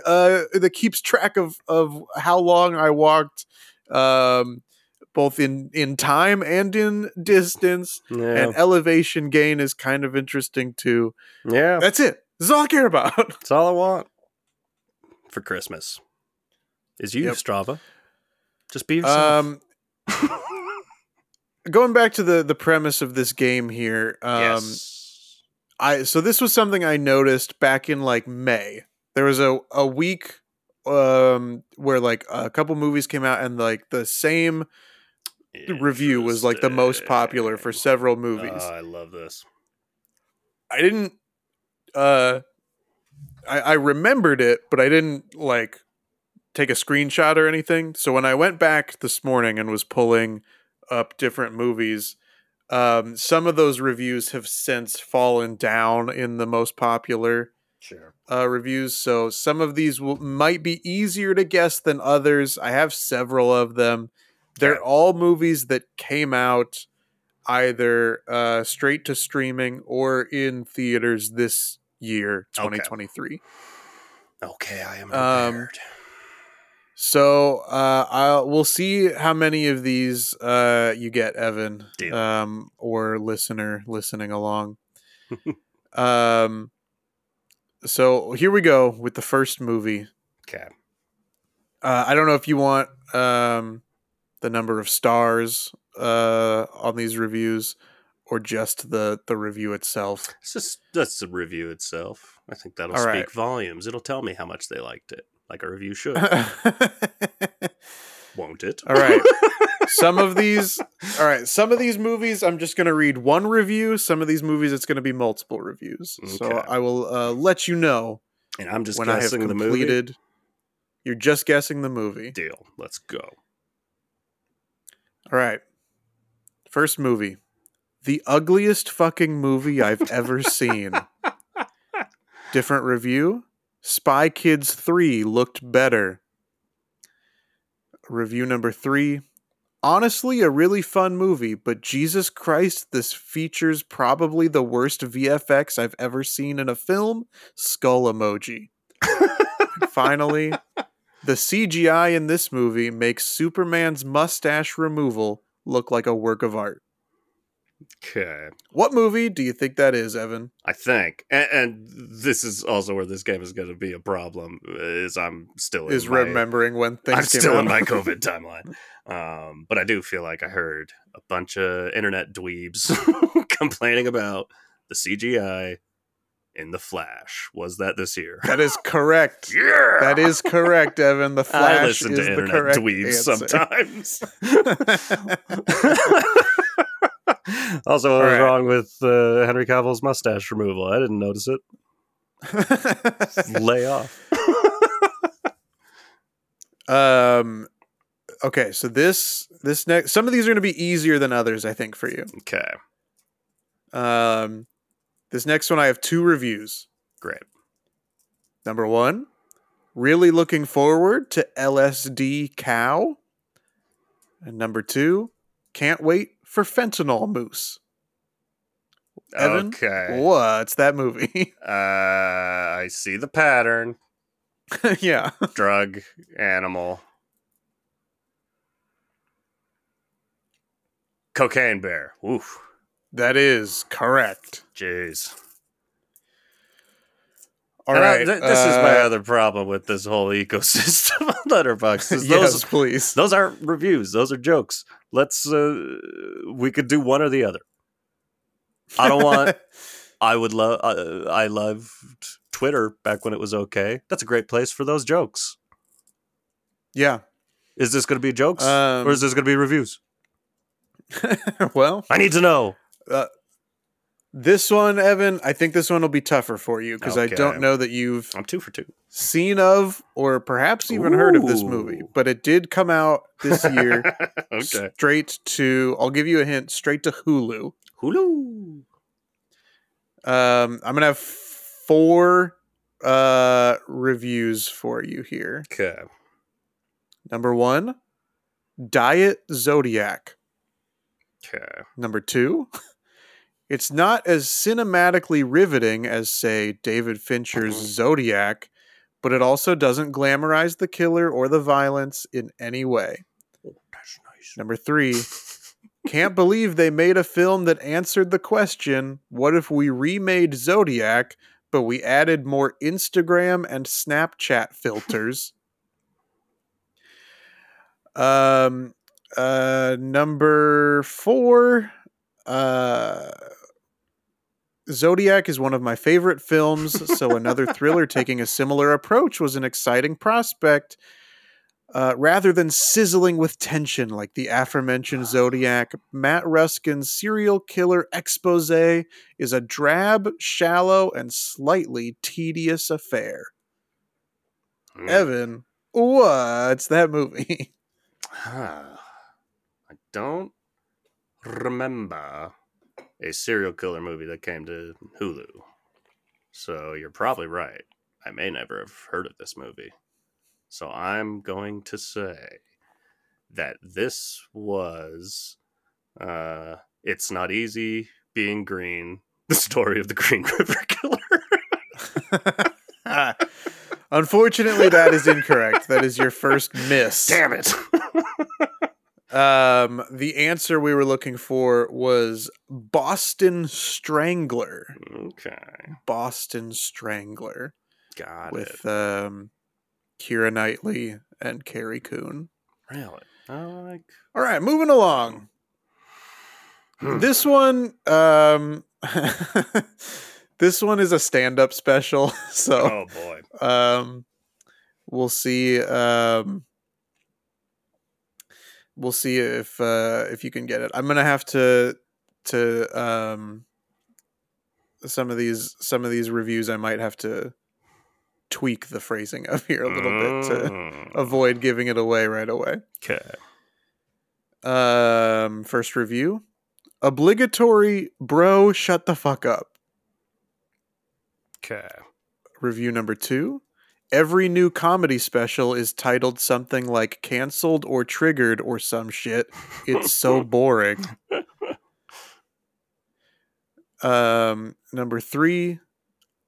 uh that keeps track of of how long I walked um both in in time and in distance Yeah. and elevation gain is kind of interesting too. yeah. That's it. This is all I care about. *laughs* That's all I want for Christmas. Is you, Yep. Strava. Just be yourself. Um *laughs* going back to the the premise of this game here um yes. i so this was something i noticed back in like may there was a a week um where like a couple movies came out and like the same review was like the most popular for several movies Oh, I love this. i didn't uh I, I remembered it but i didn't like take a screenshot or anything so when i went back this morning and was pulling up different movies um some of those reviews have since fallen down in the most popular Sure. uh, reviews so some of these will, might be easier to guess than others i have several of them they're Okay. all movies that came out either uh, straight to streaming or in theaters this year 2023 Okay, I am Um, prepared. So uh, I'll, we'll see how many of these uh, you get evan um, or listener listening along *laughs* um, so here we go with the first movie okay. Uh, I don't know if you want um, the number of stars uh, on these reviews or just the the review itself. It's just that's the review itself. I think that'll All speak right. volumes. It'll tell me how much they liked it, like a review should, *laughs* won't it? All right. *laughs* Some of these, all right. Some of these movies, I'm just going to read one review. Some of these movies, it's going to be multiple reviews. So I will uh, let you know and I'm just when I have guessing the movie. completed. You're just guessing the movie. Deal. Let's go. All right. First movie. The ugliest fucking movie I've ever seen. *laughs* Different review. Spy Kids 3 looked better. Review number 3. Honestly, a really fun movie, but Jesus Christ, this features probably the worst VFX I've ever seen in a film. Skull emoji. *laughs* Finally, the CGI in this movie makes Superman's mustache removal look like a work of art. Okay. What movie do you think that is, Evan? I think, and, and this is also where this game is going to be a problem. Is I'm still in Is my, remembering when things I'm still out. in my *laughs* COVID timeline. Um, but I do feel like I heard a bunch of internet dweebs *laughs* complaining about the CGI in the Flash. Was that this year? that is correct. *laughs* yeah, That is correct, Evan. The Flash I listen is to the internet correct dweebs answer. sometimes. *laughs* also, what All was right. wrong with uh, Henry Cavill's mustache removal? I didn't notice it. Lay off. *laughs* um okay, so this this next some of these are going to be easier than others I think for you. Okay, Um this next one I have two reviews. great. Number 1, really looking forward to LSD cow. And number 2, can't wait for fentanyl moose. Evan, Okay. what's that movie? *laughs* Uh, I see the pattern. yeah. Drug, animal. Cocaine bear. Oof. That is correct. Jeez. All And I- th- this is my uh, other problem with this whole ecosystem on Letterboxd. is yes, Those, please. those aren't reviews. Those are jokes. Let's. Uh, we could do one or the other. I don't want. *laughs* I would love. Uh, I loved Twitter back when it was okay. That's a great place for those jokes. yeah. Is this going to be jokes Um, or is this going to be reviews? *laughs* well, I need to know. This one, Evan, I think this one will be tougher for you because I don't know that you've I'm two for two. seen of or perhaps even heard of this movie, but it did come out this year *laughs* okay. straight to, I'll give you a hint, straight to Hulu. Hulu. Um, I'm gonna have four uh reviews for you here. Okay. Number one, Diet Zodiac. Okay. Number two, it's not as cinematically riveting as, say, David Fincher's Mhm. Zodiac, but it also doesn't glamorize the killer or the violence in any way. Oh, that's nice. Number three, *laughs* can't believe they made a film that answered the question what if we remade Zodiac, but we added more Instagram and Snapchat filters? *laughs* um, uh, number four, uh, Zodiac is one of my favorite films, so *laughs* another thriller taking a similar approach was an exciting prospect. Uh, rather than sizzling with tension like the aforementioned Zodiac, Matt Ruskin's serial killer expose is a drab, shallow, and slightly tedious affair. Mm. Evan, what's that movie? *laughs* Ah, I don't remember a serial killer movie that came to Hulu. So you're probably right. I may never have heard of this movie. So I'm going to say that this was uh It's Not Easy Being Green, *laughs* the story of the Green *laughs* River Killer. *laughs* Unfortunately, that is incorrect. That is your first miss. Damn it. Um, the answer we were looking for was Boston Strangler. okay. Boston Strangler Got with it. With um, Keira Knightley and Carrie Coon. Really? I like All right, moving along. Hmm. This one, um, *laughs* this one is a stand-up special, *laughs* so Oh boy. um, we'll see. Um, we'll see if uh, if you can get it. I'm gonna have to to um, some of these some of these reviews. I might have to tweak the phrasing of here a little bit to Mm. avoid giving it away right away. Okay. Um, first review. Obligatory bro, shut the fuck up. Okay. Review number two. Every new comedy special is titled something like canceled or triggered or some shit. It's so *laughs* boring. Um, number three.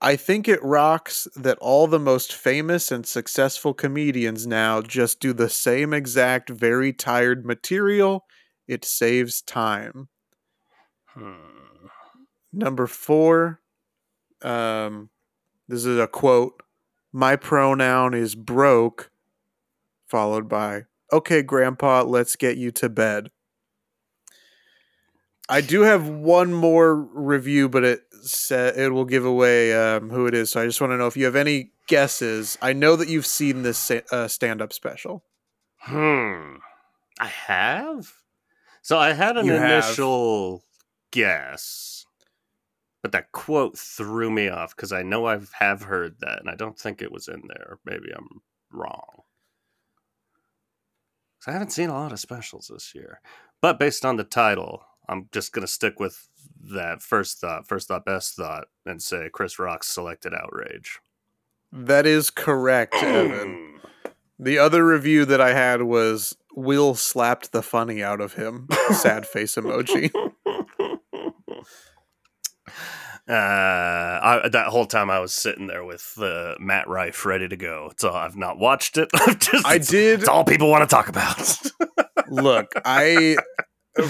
I think it rocks that all the most famous and successful comedians now just do the same exact very tired material. It saves time. Hmm. Number four, um, this is a quote. My pronoun is broke, followed by, okay, grandpa, let's get you to bed. I do have one more review, but it sa- it will give away um, who it is. So I just want to know if you have any guesses. I know that you've seen this uh, stand up special. Hmm. I have. So I had an You have. initial guess, but that quote threw me off because I know I have heard that, and I don't think it was in there. Maybe I'm wrong. I haven't seen a lot of specials this year, but based on the title, I'm just gonna stick with that first thought, first thought, best thought, and say Chris Rock's Selective Outrage. That is correct, Evan. The other review that I had was Will slapped the funny out of him. *laughs* Sad face emoji. *laughs* Uh, I, that whole time I was sitting there with uh, Matt Rife ready to go. So I've not watched it. *laughs* Just, I did It's all people want to talk about. *laughs* look. I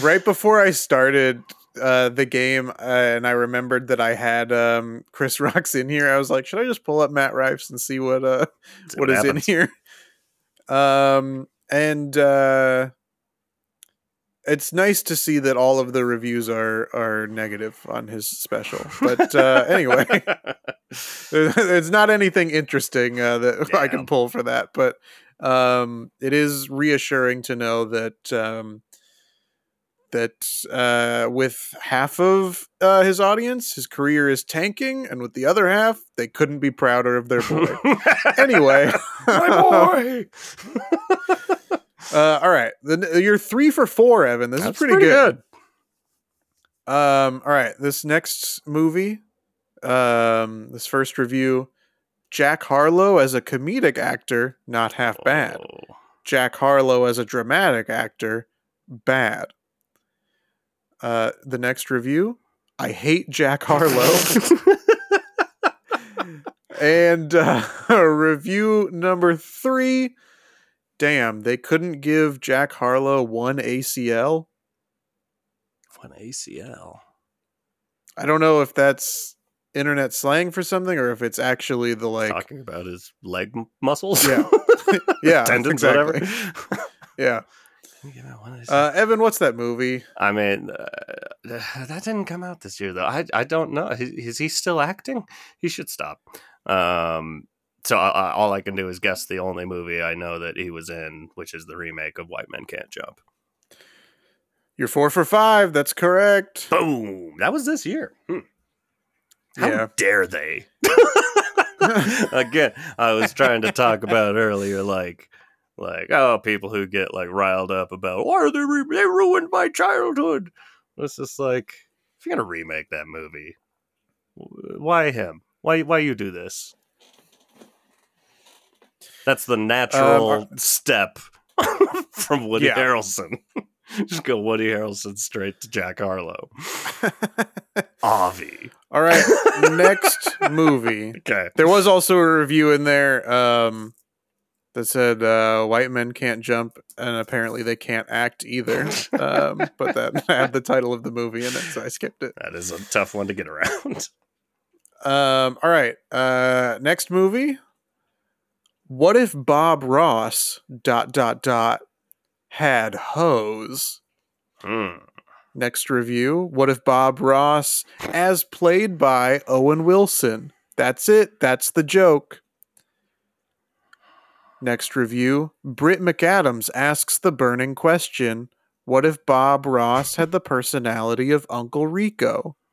right before I started uh, the game, uh, and I remembered that I had um, Chris *laughs* Rocks in here. I was like, should I just pull up Matt Rifes and see what uh See what is happens. in here? Um, and uh, it's nice to see that all of the reviews are are negative on his special. But uh, *laughs* anyway, *laughs* it's not anything interesting uh, that *laughs* I can pull for that, but um, it is reassuring to know that um, that uh, with half of uh, his audience, his career is tanking, and with the other half, they couldn't be prouder of their boy. anyway, my boy. Uh, all right, the, you're three for four, Evan. This That's is pretty, good. Um, all right, this next movie, um, this first review, Jack Harlow as a comedic actor, not half bad. Oh. Jack Harlow as a dramatic actor, bad. Uh, the next review, I hate Jack Harlow. *laughs* and uh, *laughs* review number three, damn, they couldn't give Jack Harlow one ACL. One ACL? I don't know if that's internet slang for something or if it's actually the like Talking about his leg muscles. Yeah. *laughs* yeah tendons, exactly. whatever. *laughs* yeah You know, what is uh, evan what's that movie I mean, uh, *sighs* that didn't come out this year though. I I don't know. Is, is he still acting? He should stop. Um, so I, I, all I can do is guess the only movie I know that he was in, which is the remake of White Men Can't Jump. you're four for five that's correct Boom! That was this year. Hmm. How Yeah. dare they? *laughs* *laughs* Again, I was trying to talk about earlier, like, like oh, people who get like riled up about why are they re- they ruined my childhood. It's just like if you're gonna remake that movie, why him? Why why you do this? That's the natural Um, step *laughs* from Woody Yeah. Harrelson. *laughs* Just go Woody Harrelson straight to Jack Harlow. *laughs* Avi. all right next movie Okay. there was also a review in there um, that said uh, white men can't jump and apparently they can't act either um, but that had the title of the movie in it so i skipped it That is a tough one to get around. Um, all right. Uh, next movie. What if Bob Ross dot dot dot had hose? Hmm. Next review. What if Bob Ross, as played by Owen Wilson? That's it. That's the joke. Next review. Brit McAdams asks the burning question What if Bob Ross had the personality of Uncle Rico? *laughs*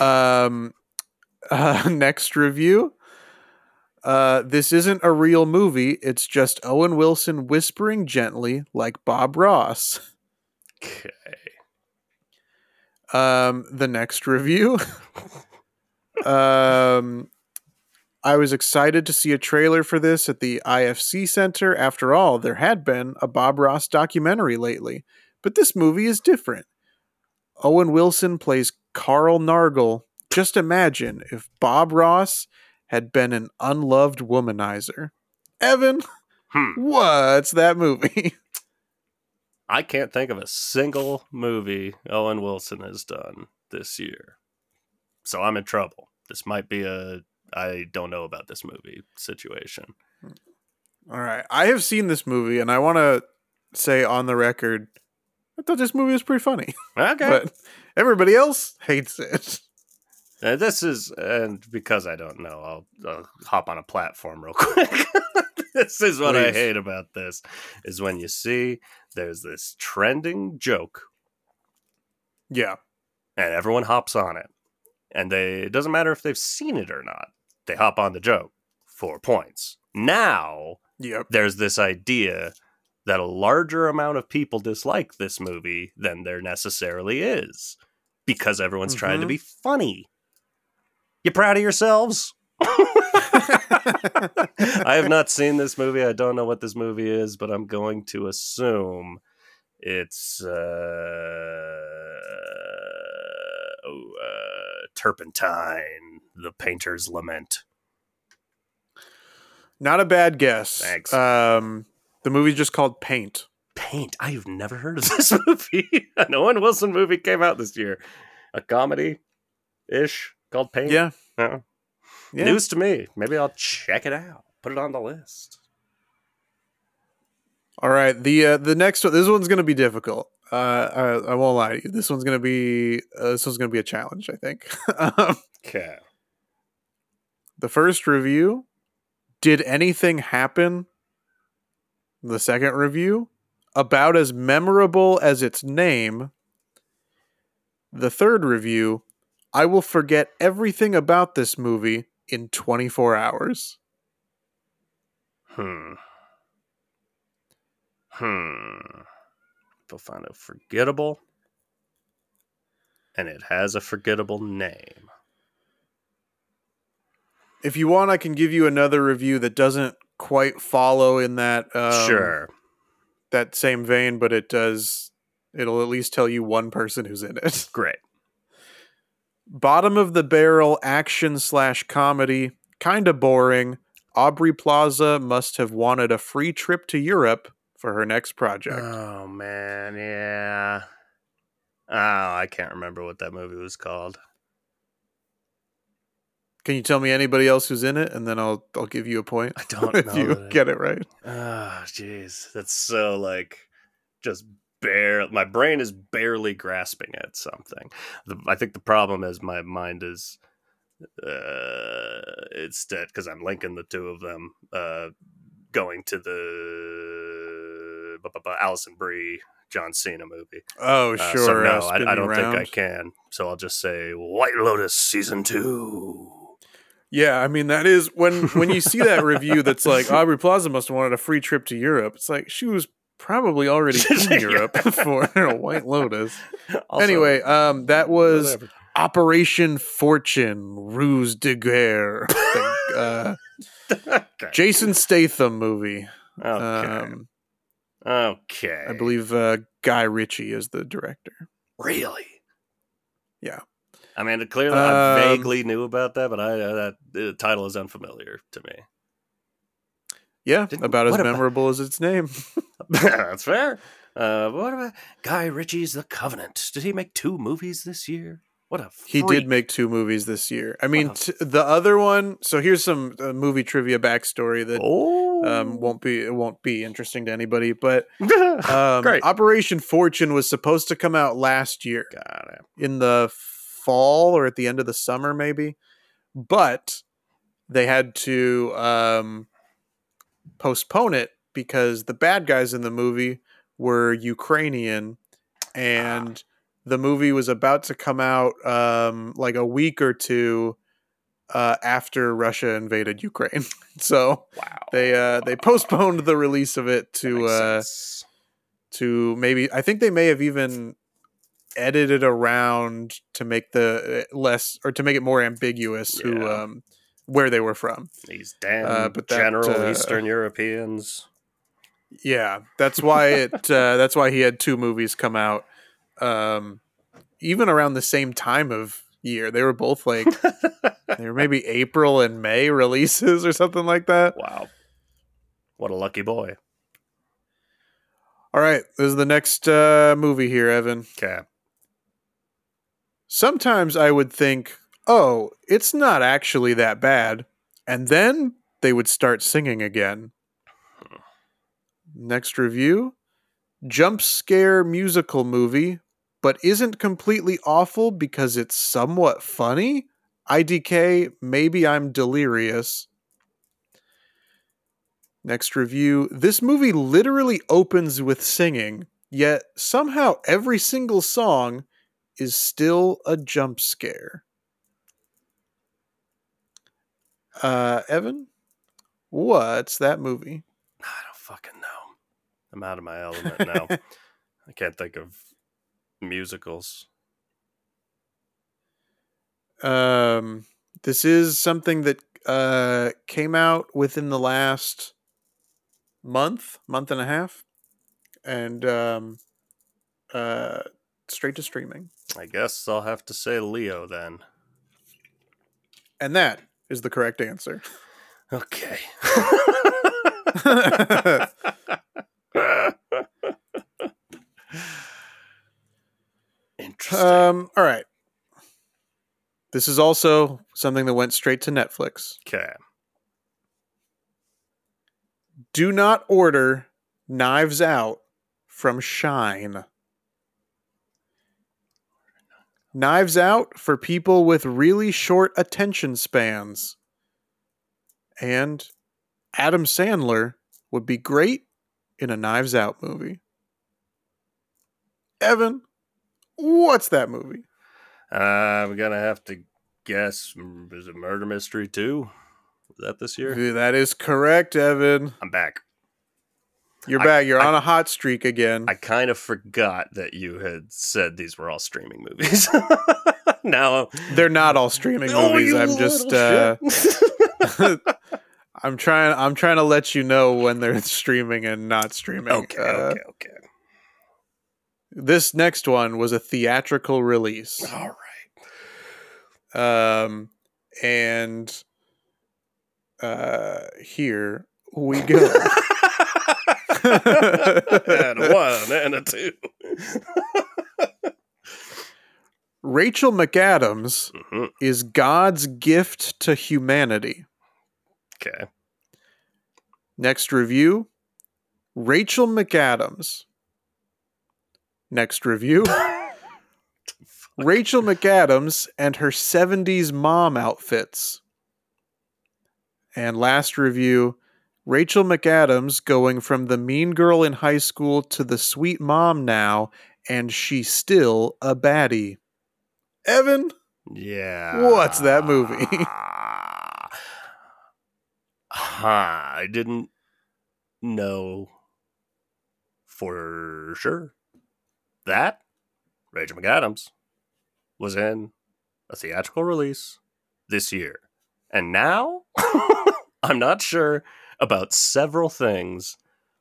Um, *laughs* uh, next review. Uh, this isn't a real movie. It's just Owen Wilson whispering gently like Bob Ross. Okay. Um, the next review. *laughs* um, I was excited to see a trailer for this at the IFC Center. After all, there had been a Bob Ross documentary lately, but this movie is different. Owen Wilson plays Carl Nargle. Just imagine if Bob Ross had been an unloved womanizer. Evan, Hmm. what's that movie? *laughs* I can't think of a single movie Owen Wilson has done this year. So I'm in trouble. This might be a I don't know about this movie situation. All right. I have seen this movie and I want to say on the record I thought this movie was pretty funny, *laughs* Okay. but everybody else hates it. Uh, this is, and because I don't know, I'll, I'll hop on a platform real *laughs* quick. this is what I hate about this: is when you see there's this trending joke, Yeah. and everyone hops on it, and they it doesn't matter if they've seen it or not. They hop on the joke for points. Now Yep. there's this idea that a larger amount of people dislike this movie than there necessarily is because everyone's trying to Mhm. be funny. You proud of yourselves? *laughs* I have not seen this movie. I don't know what this movie is, but I'm going to assume it's uh oh, Turpentine, The Painter's Lament. Not a bad guess. Thanks. Um, the movie's just called Paint. Paint. I've never heard of *laughs* this movie. *laughs* An Owen Wilson movie came out this year. A comedy ish called Paint. Yeah. Yeah. News to me. Maybe I'll check it out. Put it on the list. All right. The uh, the next one. This one's gonna be difficult. Uh, I, I won't lie to you. This one's gonna be uh, this one's gonna be a challenge. I think. *laughs* um, Okay. the first review. Did anything happen? The second review, about as memorable as its name. The third review, I will forget everything about this movie in 24 hours. Hmm. Hmm. We'll find it forgettable. And it has a forgettable name. If you want, I can give you another review that doesn't quite follow in that um, sure. that same vein, but it does. It'll at least tell you one person who's in it. Great. Bottom of the barrel action slash comedy, kind of boring. Aubrey Plaza must have wanted a free trip to Europe for her next project. Oh man, yeah. Oh, I can't remember what that movie was called. Can you tell me anybody else who's in it, and then I'll I'll give you a point I don't *laughs* if know. you get it right. Oh, jeez, that's so like just bare. My brain is barely grasping at something. The, I think the problem is my mind is uh, it's dead because I'm linking the two of them. Uh, going to the bu- Alison Brie John Cena movie. Oh Uh, sure, so no, uh, I, I don't think I can. So I'll just say White Lotus season two. Yeah, I mean that is when when you see that review that's like *laughs* Aubrey Plaza must have wanted a free trip to Europe. It's like she was probably already *laughs* in Europe for *laughs* White Lotus. *laughs* Also, anyway, um, that was whatever. Operation Fortune, Ruse de Guerre, the, uh, okay. Jason Statham movie. Okay. Um, okay. I believe uh, Guy Ritchie is the director. Really? Yeah. I mean, clearly, I Um, vaguely knew about that, but I uh, that the title is unfamiliar to me. Yeah, Didn't- about as about- memorable as its name. *laughs* *laughs* That's fair. Uh, what about Guy Ritchie's The Covenant? Did he make two movies this year? What a He did make two movies this year. I mean, t- the other one. So here's some uh, movie trivia backstory that Oh, um, won't be it won't be interesting to anybody. But *laughs* um, Great. Operation Fortune was supposed to come out last year Got it. in the fall or at the end of the summer, maybe. But they had to um, postpone it because the bad guys in the movie were Ukrainian, and the movie was about to come out um, like a week or two uh, after Russia invaded Ukraine. *laughs* so Wow. they uh, they postponed the release of it to uh, to maybe I think they may have even edited around to make the uh, less or to make it more ambiguous who um where they were from. These damn uh, but that, general uh, Eastern Europeans. Yeah, that's why it *laughs* uh, that's why he had two movies come out um even around the same time of year. They were both like *laughs* they were maybe April and May releases or something like that. wow. What a lucky boy. All right, this is the next uh movie here, Evan. Okay. Sometimes I would think, oh, it's not actually that bad. And then they would start singing again. Next review Jump scare musical movie, but isn't completely awful because it's somewhat funny. IDK, maybe I'm delirious. Next review This movie literally opens with singing, yet somehow every single song is still a jump scare. Uh, Evan, what's that movie? I don't fucking know. I'm out of my element now. *laughs* I can't think of musicals. Um, this is something that uh came out within the last month, month and a half, and um, uh, straight to streaming. I guess I'll have to say Leo then. And that is the correct answer. Okay. *laughs* Interesting. um, all right. This is also something that went straight to Netflix. okay. Do not order Knives Out from Shine. Knives Out for people with really short attention spans. And Adam Sandler would be great in a Knives Out movie. Evan, what's that movie? Uh, we're gonna have to guess. Is it Murder Mystery Two? Is that this year? That is correct, Evan. I'm back. You're I- back. You're I- on a hot streak again. I kind of forgot that you had said these were all streaming movies. *laughs* *laughs* now, They're not all streaming Oh, movies. I'm just uh. *laughs* I'm trying I'm trying to let you know when they're streaming and not streaming. okay, Uh, okay, okay. This next one was a theatrical release. All right. Um and uh here we go. *laughs* and a one and a two. Rachel McAdams Mhm. is God's gift to humanity. Okay. Next review Rachel McAdams. Next review *laughs* Rachel McAdams and her 70s mom outfits. And last review Rachel McAdams going from the mean girl in high school to the sweet mom now, and she's still a baddie. Evan, Yeah. What's that movie? *laughs* huh. I didn't know for sure that Rachel McAdams was in a theatrical release this year. And now *laughs* I'm not sure about several things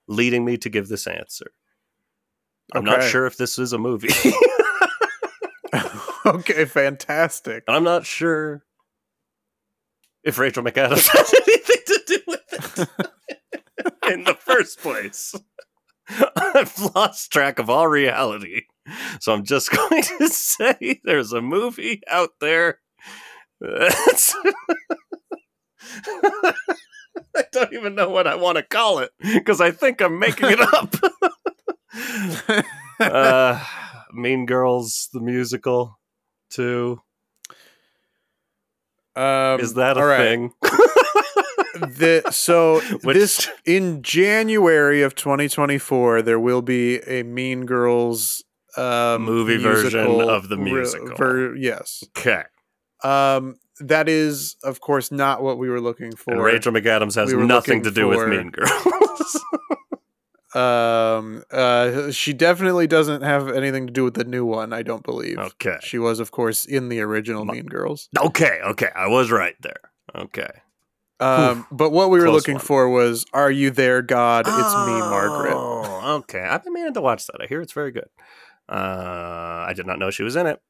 leading me to give this answer. I'm not sure if this is a movie. *laughs* okay, fantastic. I'm not sure if Rachel McAdams *laughs* has anything to do with it *laughs* in the first place. I've lost track of all reality. So I'm just going to say there's a movie out there. that's- *laughs* I don't even know what I want to call it because I think I'm making it up. *laughs* uh, mean Girls, the musical, too. Um, Is that a right. thing? *laughs* the, so Which- this in January of 2024, there will be a Mean Girls um, Movie version of the musical. ver- yes, Okay. um, that is of course not what we were looking for. And Rachel McAdams has we nothing to do with Mean Girls. *laughs* *laughs* Um, uh, she definitely doesn't have anything to do with the new one. I don't believe. okay. She was, of course, in the original Ma- Mean Girls. Okay. Okay. I was right there. Okay. Um, but what we were looking one. for was, "Are you there, God? It's me, Margaret." Oh, okay. I've been meaning to watch that. I hear it's very good. Uh, I did not know she was in it.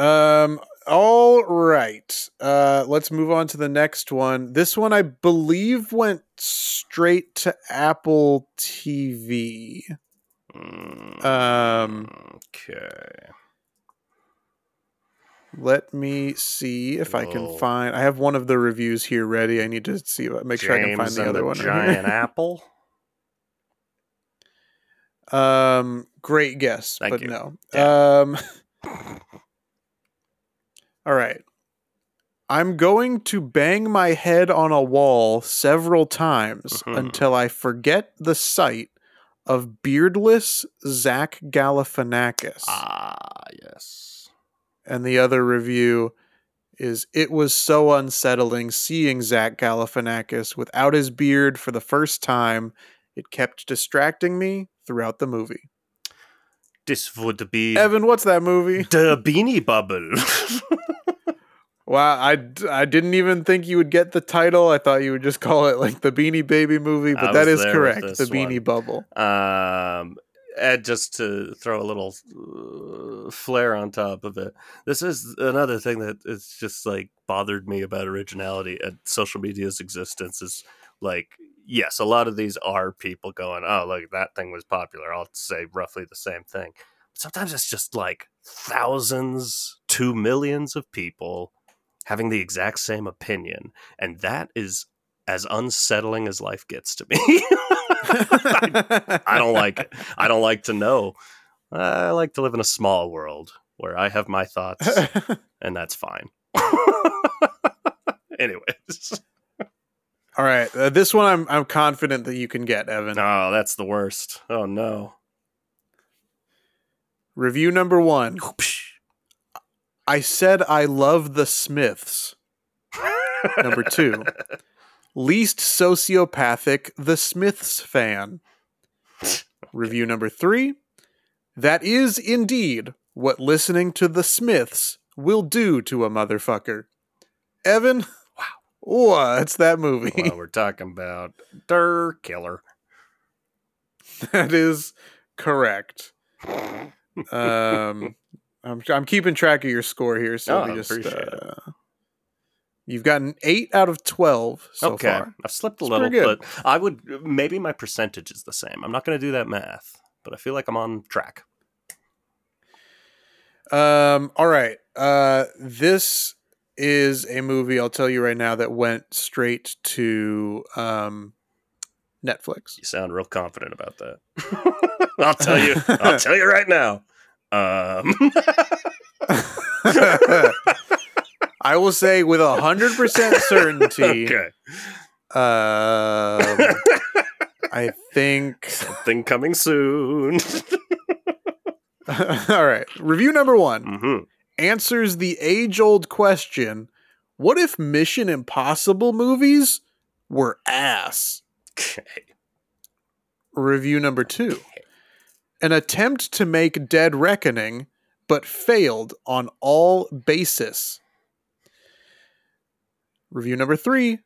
Um. All right. Uh. Let's move on to the next one. This one, I believe, went straight to Apple TV. Mm, Um, Okay. Let me see if I can find. I have one of the reviews here ready. I need to see. Make sure I can find the other one. right here. Giant *laughs* apple. Um, great guess, Thank but you. no. Yeah. Um, *laughs* all right. I'm going to bang my head on a wall several times *laughs* until I forget the sight of beardless Zach Galifianakis. ah, yes. And the other review is it was so unsettling seeing Zach Galifianakis without his beard for the first time. It kept distracting me throughout the movie. This would be Evan, what's that movie? *laughs* the Beanie Bubble. *laughs* Wow, I, I didn't even think you would get the title. I thought you would just call it like the Beanie Baby movie, but that is correct. The Beanie one. Bubble. um, and just to throw a little uh, flair on top of it, this is another thing that it's just like bothered me about originality and social media's existence is like yes, a lot of these are people going, "Oh, look, that thing was popular." I'll say roughly the same thing. But sometimes it's just like thousands to millions of people having the exact same opinion, and that is as unsettling as life gets to me. I, *laughs* I don't like it. I don't like to know. I like to live in a small world where I have my thoughts, *laughs* and that's fine. *laughs* Anyways. All right, uh, this one I'm I'm confident that you can get, Evan. Oh, that's the worst. Oh no. Review number one. I said I love the Smiths. number two. *laughs* Least sociopathic, the Smiths fan. Review number three. That is indeed what listening to the Smiths will do to a motherfucker. Evan, what's that movie? Well, we're talking about Der Killer. *laughs* That is correct. um, I'm I'm keeping track of your score here, so Oh, we just appreciate it. uh, you've gotten eight out of twelve so okay, far. I've slipped a It's little, but I would maybe my percentage is the same. I'm not going to do that math, but I feel like I'm on track. Um, all right. Uh, this is a movie I'll tell you right now that went straight to um, Netflix. You sound real confident about that. *laughs* I'll tell you. I'll tell you right now. Um, *laughs* I will say with a hundred percent *laughs* certainty. okay, Um, I think. something coming soon. all right. Review number one hmm answers the age-old question: What if Mission Impossible movies were ass? Okay. Review number two An attempt to make Dead Reckoning, but failed on all basis. Review number three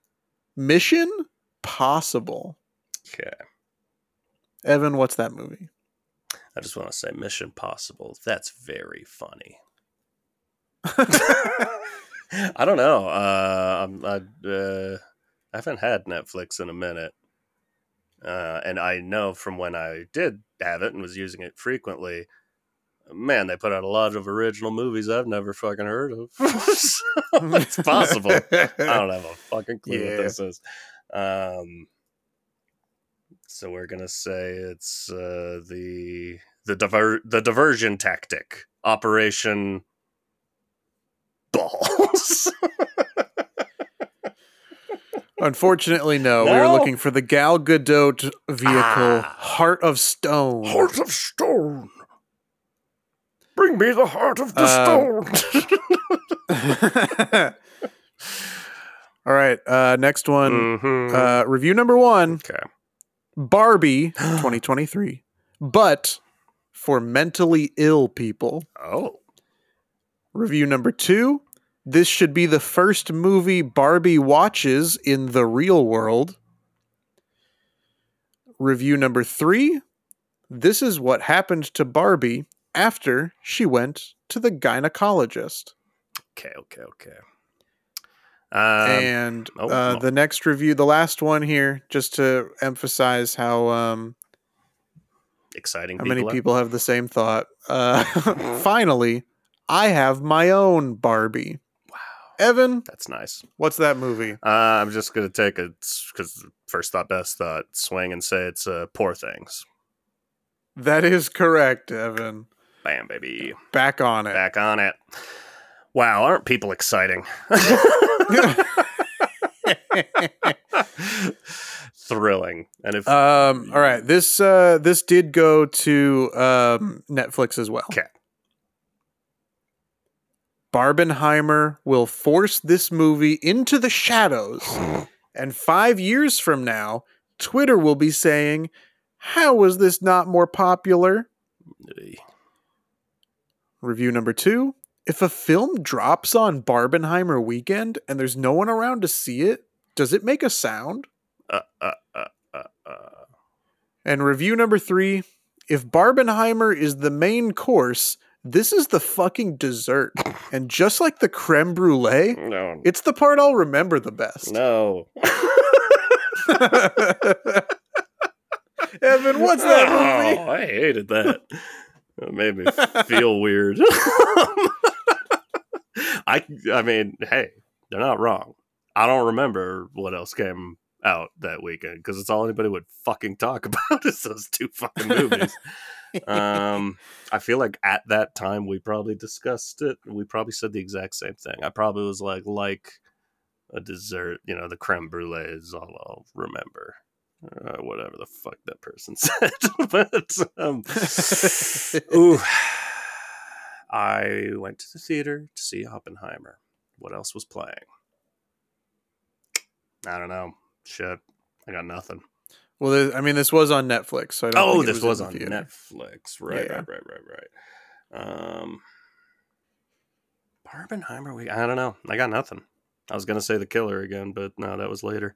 Mission Possible. Okay. Evan, what's that movie? I just want to say Mission Possible. That's very funny. *laughs* I don't know. Uh, I'm, I, uh, I haven't had Netflix in a minute. Uh, and I know from when I did have it and was using it frequently, man, they put out a lot of original movies I've never fucking heard of. *laughs* so it's possible. I don't have a fucking clue Yeah. what this is. Um, so we're gonna say it's uh, the the diver- the diversion tactic, Operation Balls. *laughs* Unfortunately, no. We were looking for the Gal Gadot vehicle, Ah. Heart of Stone. Heart of Stone. Bring me the heart of Uh, stone. *laughs* *laughs* All right. Uh, next one. Mhm. Uh, review number one okay. Barbie *gasps* 2023. But for mentally ill people. Oh. Review number two. This should be the first movie Barbie watches in the real world. Review number three. This is what happened to Barbie after she went to the gynecologist. Okay. Okay. Okay. Um, and oh, uh, no. the next review, the last one here, just to emphasize how um, exciting. how many are- people have the same thought. Uh, *laughs* finally, I have my own Barbie. Evan, That's nice. what's that movie? Uh, I'm just gonna take a because first thought, best thought, swing and say it's uh, poor things. That is correct, Evan. Bam, baby, Back on it. back on it. Wow, aren't people exciting? *laughs* Thrilling, and if um, all right, this uh, this did go to um, Netflix as well. Okay. Barbenheimer will force this movie into the shadows, *laughs* and five years from now, Twitter will be saying, "How was this not more popular?" Review number two: If a film drops on Barbenheimer weekend and there's no one around to see it, does it make a sound? uh, uh, uh, uh, uh. And review number three if Barbenheimer is the main course, this is the fucking dessert. And just like the creme brulee, No. it's the part I'll remember the best. No. *laughs* Evan, what's that oh, movie? Oh, I hated that. It made me *laughs* feel weird. *laughs* I I mean, hey, they're not wrong. I don't remember what else came out that weekend because it's all anybody would fucking talk about is those two fucking movies. Um, I feel like at that time we probably discussed it. We probably said the exact same thing. I probably was like, like a dessert, you know, the creme brulee is all I'll remember. Uh, whatever the fuck that person *laughs* said. but, um, *laughs* ooh, I went to the theater to see Oppenheimer. What else was playing? I don't know. Shit, I got nothing. Well, I mean, this was on Netflix, so I don't Oh, this was, in on theater. Netflix. Right, Yeah. right, right, right, right. Um, Barbenheimer. We. I don't know. I got nothing. I was gonna say the killer again, but no, that was later.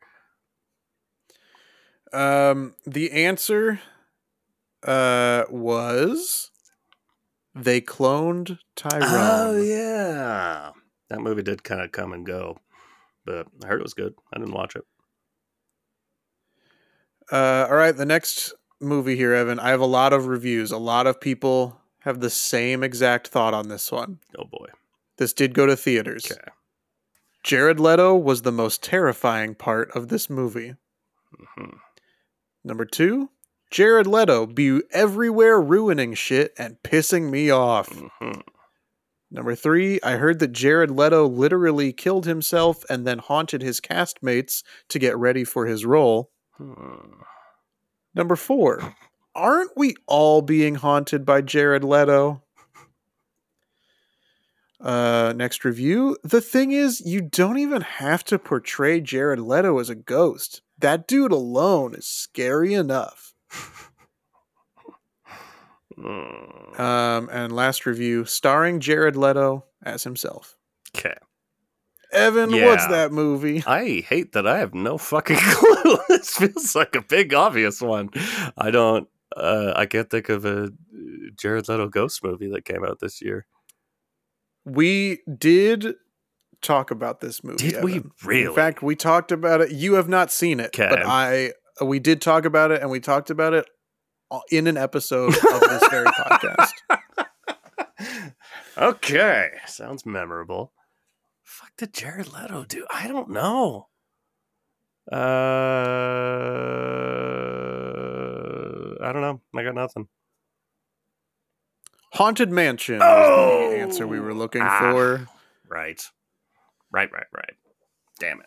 Um, the answer uh was they cloned Tyrone. Oh yeah, that movie did kind of come and go, but I heard it was good. I didn't watch it. Uh, all right, the next movie here, Evan. I have a lot of reviews. A lot of people have the same exact thought on this one. Oh boy. This did go to theaters. Okay. Jared Leto was the most terrifying part of this movie. hmm Number two, Jared Leto be everywhere ruining shit and pissing me off. hmm Number three, I heard that Jared Leto literally killed himself and then haunted his castmates to get ready for his role. Hmm. Number four, aren't we all being haunted by Jared Leto? Uh, next review. The thing is, you don't even have to portray Jared Leto as a ghost. That dude alone is scary enough. *laughs* Um, and last review, starring Jared Leto as himself. Okay. Evan, what's that movie? *laughs* I hate that I have no fucking *laughs* clue. this feels like a big obvious one. I don't. Uh, I can't think of a Jared Leto ghost movie that came out this year. We did talk about this movie. Did we really? In fact, we talked about it. You have not seen it, but I we did talk about it, and we talked about it in an episode of this very *laughs* podcast. okay, sounds memorable. Fuck did Jared Leto do? I don't know. Uh, I don't know. I got nothing. Haunted Mansion Oh! the answer we were looking Ah. for. Right, right, right, right. Damn it!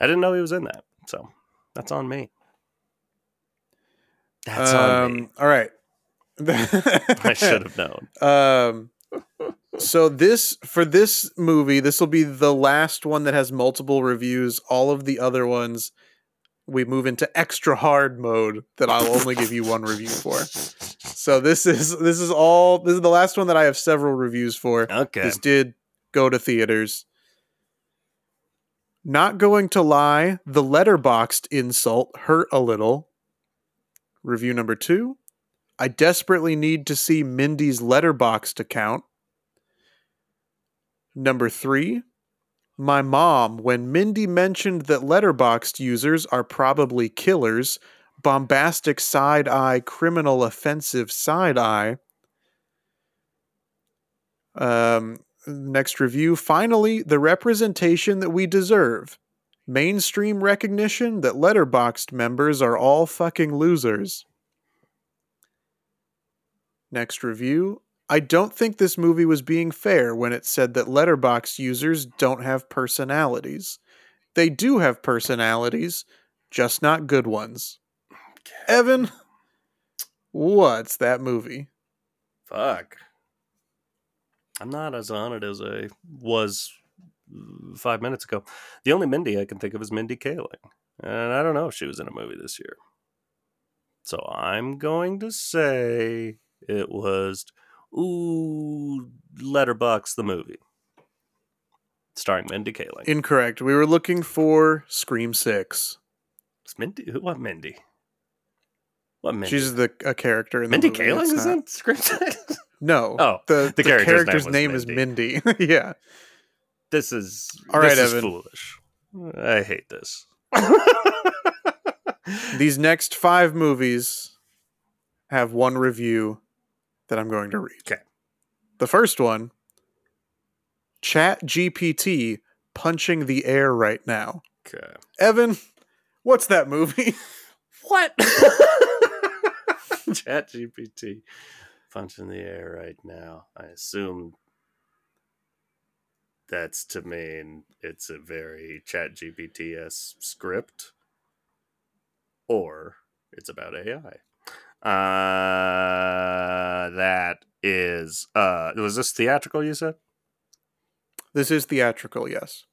I didn't know he was in that, so that's on me. That's on me. Um, all right. *laughs* *laughs* I should have known. Um, so this for this movie, this will be the last one that has multiple reviews. All of the other ones, we move into extra hard mode that I'll only give you one review for. So this is this is all this is the last one that I have several reviews for. Okay. This did go to theaters. Not going to lie, the Letterboxd insult hurt a little. Review number two. I desperately need to see Mindy's Letterboxd account. Number three. My mom, when Mindy mentioned that Letterboxd users are probably killers, bombastic side eye, criminal offensive side eye. Um, next review. Finally, the representation that we deserve. Mainstream recognition that Letterboxd members are all fucking losers. Next review. I don't think this movie was being fair when it said that letterbox users don't have personalities. They do have personalities, just not good ones. Evan, what's that movie? Fuck. I'm not as on it as I was five minutes ago. The only Mindy I can think of is Mindy Kaling. And I don't know if she was in a movie this year. So I'm going to say it was, ooh, Letterbox the movie. Starring Mindy Kaling. Incorrect. We were looking for Scream 6. It's Mindy? Who- What Mindy? What Mindy? She's the a character in the Mindy movie. Kaling It's is not- in script. *laughs* No. Oh, the, the the, character's character's, name name, was is Mindy. *laughs* yeah. this is All right, this is Evan. foolish. I hate this. *laughs* These next five movies have one review that I'm going to read. Okay. The first one Chat GPT punching the air right now. okay. Evan, what's that movie? *laughs* What? *laughs* Chat GPT. Punch in the air right now. I assume that's to mean it's a very Chat GPT script, or it's about AI. Uh, that is. Uh, was this theatrical? You said this is theatrical, yes.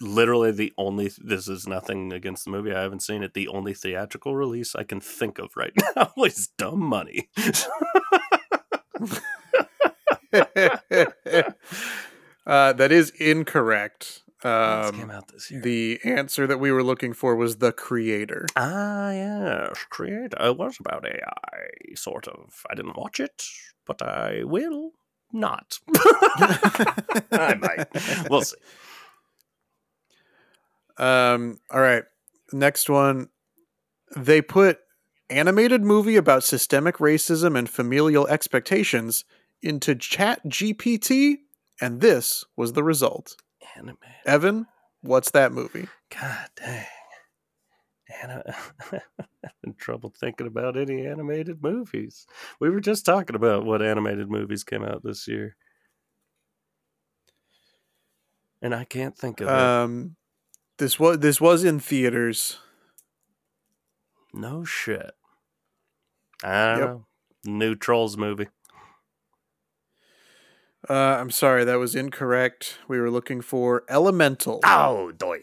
literally the only. This is nothing against the movie. I haven't seen it. The only theatrical release I can think of right *laughs* now is Dumb Money. *laughs* uh, that is incorrect. What came Um, out this year? the answer that we were looking for was The Creator. Ah, yes, Creator. It was about AI, sort of. I didn't watch it, but I will not. *laughs* I might. We'll see. Um, all right. Next one. They put animated movie about systemic racism and familial expectations into Chat GPT, and this was the result. Anime. Evan, what's that movie? God dang. Anna, I'm *laughs* in trouble thinking about any animated movies. We were just talking about what animated movies came out this year. And I can't think of it. Um, this was this was in theaters. No shit. I don't Yep. know. New Trolls movie. Uh, I'm sorry, that was incorrect. We were looking for Elemental. Oh, doy.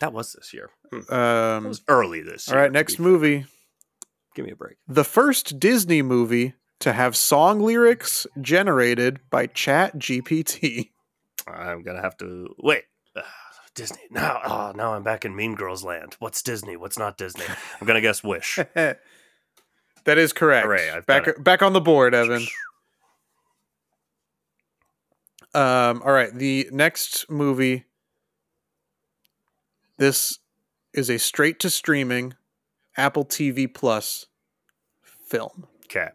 That was this year. Hmm. That Um, was early this all year. right, to next be fair. movie. Give me a break. The first Disney movie to have song lyrics generated by Chat GPT. I'm gonna have to wait. Uh, Disney. Now, oh, now I'm back in Mean Girls land. What's Disney? What's not Disney? I'm gonna guess Wish. *laughs* that is correct. Hooray, I've back back on the board, Evan. *laughs* Um, all right, the next movie. This is a straight to streaming Apple TV Plus film. Okay.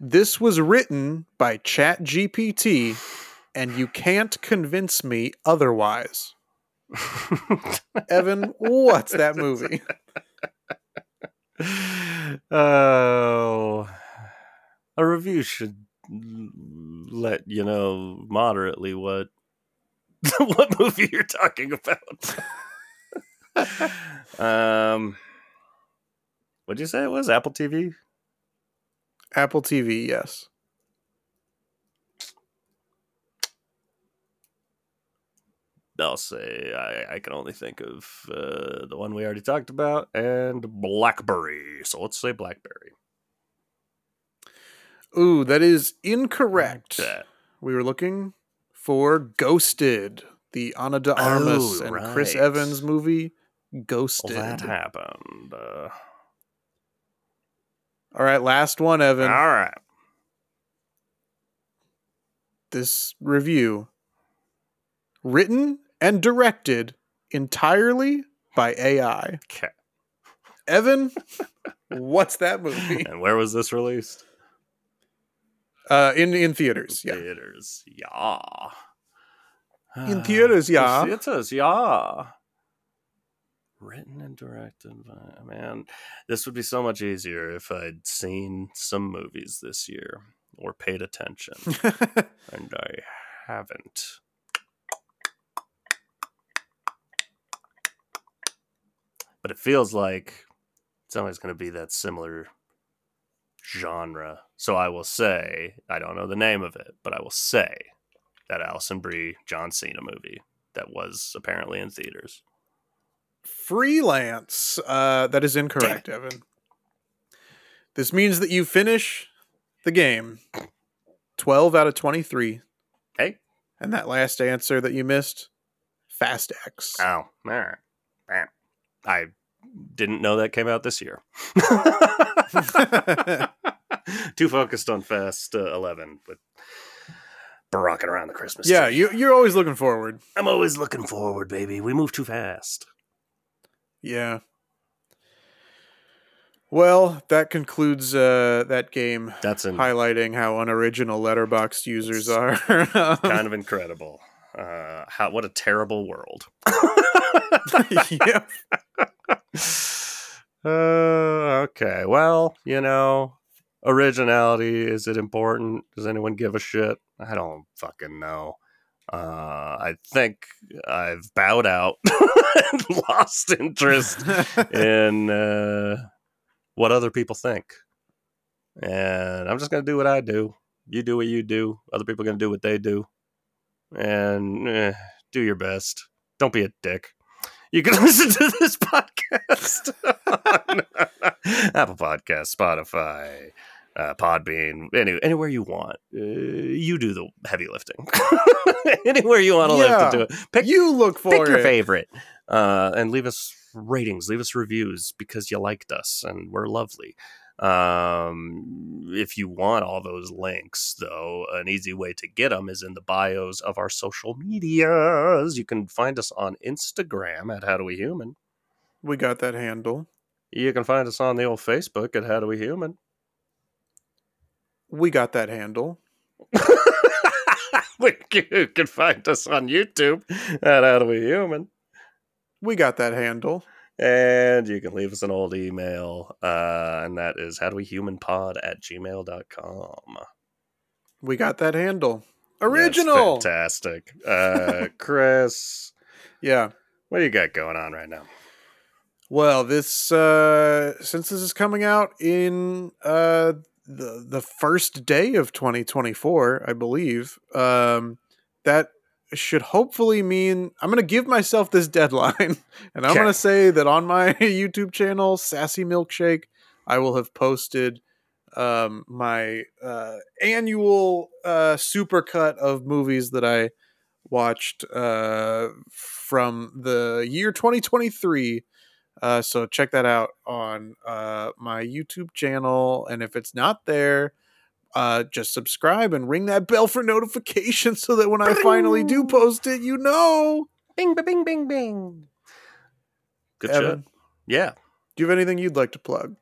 This was written by Chat GPT, and you can't convince me otherwise. *laughs* Evan, what's that movie? *laughs* oh, a review should let you know moderately what *laughs* what movie you're talking about. *laughs* um, what'd you say it was? Apple TV? Apple TV, yes. I'll say I, I can only think of uh, the one we already talked about and Blackberry. So let's say Blackberry. Ooh, that is incorrect. That. We were looking for Ghosted, the Ana de Armas Oh, and Chris. Evans movie, Well, Ghosted. that happened. Uh, All right, last one, Evan. all right. This review written and directed entirely by AI. Okay. Evan, *laughs* what's that movie? And where was this released? Uh, in in theaters, yeah. Theaters. Yeah. In theaters, yeah. In theaters, yeah. Written and directed by man. This would be so much easier if I'd seen some movies this year or paid attention. *laughs* and I haven't. But it feels like it's always going to be that similar genre. So I will say, I don't know the name of it, but I will say that Alison Brie John Cena movie that was apparently in theaters. Freelance. Uh, that is incorrect, Evan. This means that you finish the game 12 out of 23. Hey. And that last answer that you missed, Fast X. Oh, all right. I didn't know that came out this year. *laughs* Too focused on Fast uh, 11 but barocking around the Christmas yeah, tree. you, you're always looking forward. I'm always looking forward, baby. We move too fast. Yeah. Well, that concludes uh, that game, That's an, highlighting how unoriginal Letterboxd users are. *laughs* kind of incredible. Uh, how what a terrible world. *laughs* Uh, *laughs* okay. Well, you know, originality is it important? Does anyone give a shit? I don't fucking know. Uh, I think I've bowed out *laughs* and lost interest in uh, what other people think. And I'm just going to do what I do. You do what you do. Other people are going to do what they do. And eh, do your best. Don't be a dick. You can *laughs* listen to this podcast on Apple Podcast, Spotify, uh, Podbean, any, anywhere you want. Uh, you do the heavy lifting. *laughs* anywhere you want to Yeah. lift to do it. Pick, you look for pick your favorite uh, and leave us ratings, leave us reviews because you liked us and we're lovely. Um, if you want all those links, though, an easy way to get them is in the bios of our social medias. You can find us on Instagram at How Do We Human. We got that handle. You can find us on the old Facebook at How Do We Human. We got that handle. *laughs* you can find us on YouTube at How Do We Human. We got that handle. And you can leave us an old email, uh, and that is howdowehumanpod at gmail.com. We got that handle. Original. fantastic. Uh, *laughs* Chris, yeah. what do you got going on right now? Well, this uh since this is coming out in uh the the first day of 2024, I believe, um that should hopefully mean I'm going to give myself this deadline *laughs* and I'm Okay. going to say that on my *laughs* YouTube channel Sassy Milkshake, I will have posted um my uh annual uh supercut of movies that I watched uh from the year 2023 uh, so check that out on uh, my YouTube channel, and if it's not there, uh, just subscribe and ring that bell for *laughs* notifications so that when I finally do post it, you know. Bing, ba, bing, bing, bing. Good Evan, shit. Yeah. do you have anything you'd like to plug?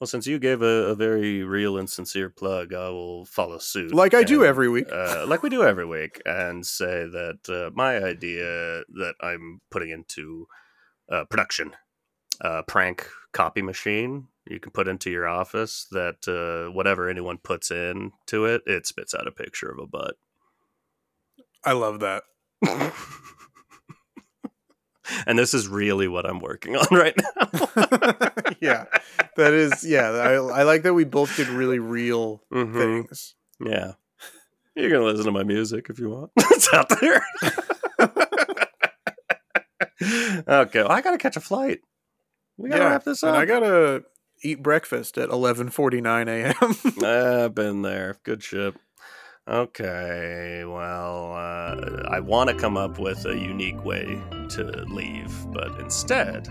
Well, since you gave a, a very real and sincere plug, I will follow suit. Like I do every week. uh, like we do every week, and say that uh, my idea that I'm putting into uh, production, uh, prank copy machine, you can put into your office that uh, whatever anyone puts in to it, it spits out a picture of a butt. I love that. *laughs* and this is really what I'm working on *laughs* right now. *laughs* yeah, that is. Yeah, I, I like that we both did really real Mhm. things. Yeah. You can listen to my music if you want. it's out there. okay, well, I gotta catch a flight. We gotta yeah, wrap this up. I gotta eat breakfast at 11:49 a.m. *laughs* I've been there. Good ship. Okay, well, uh, I want to come up with a unique way to leave, but instead,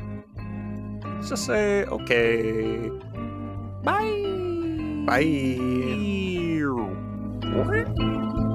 let's just say, okay, bye. Bye. Bye.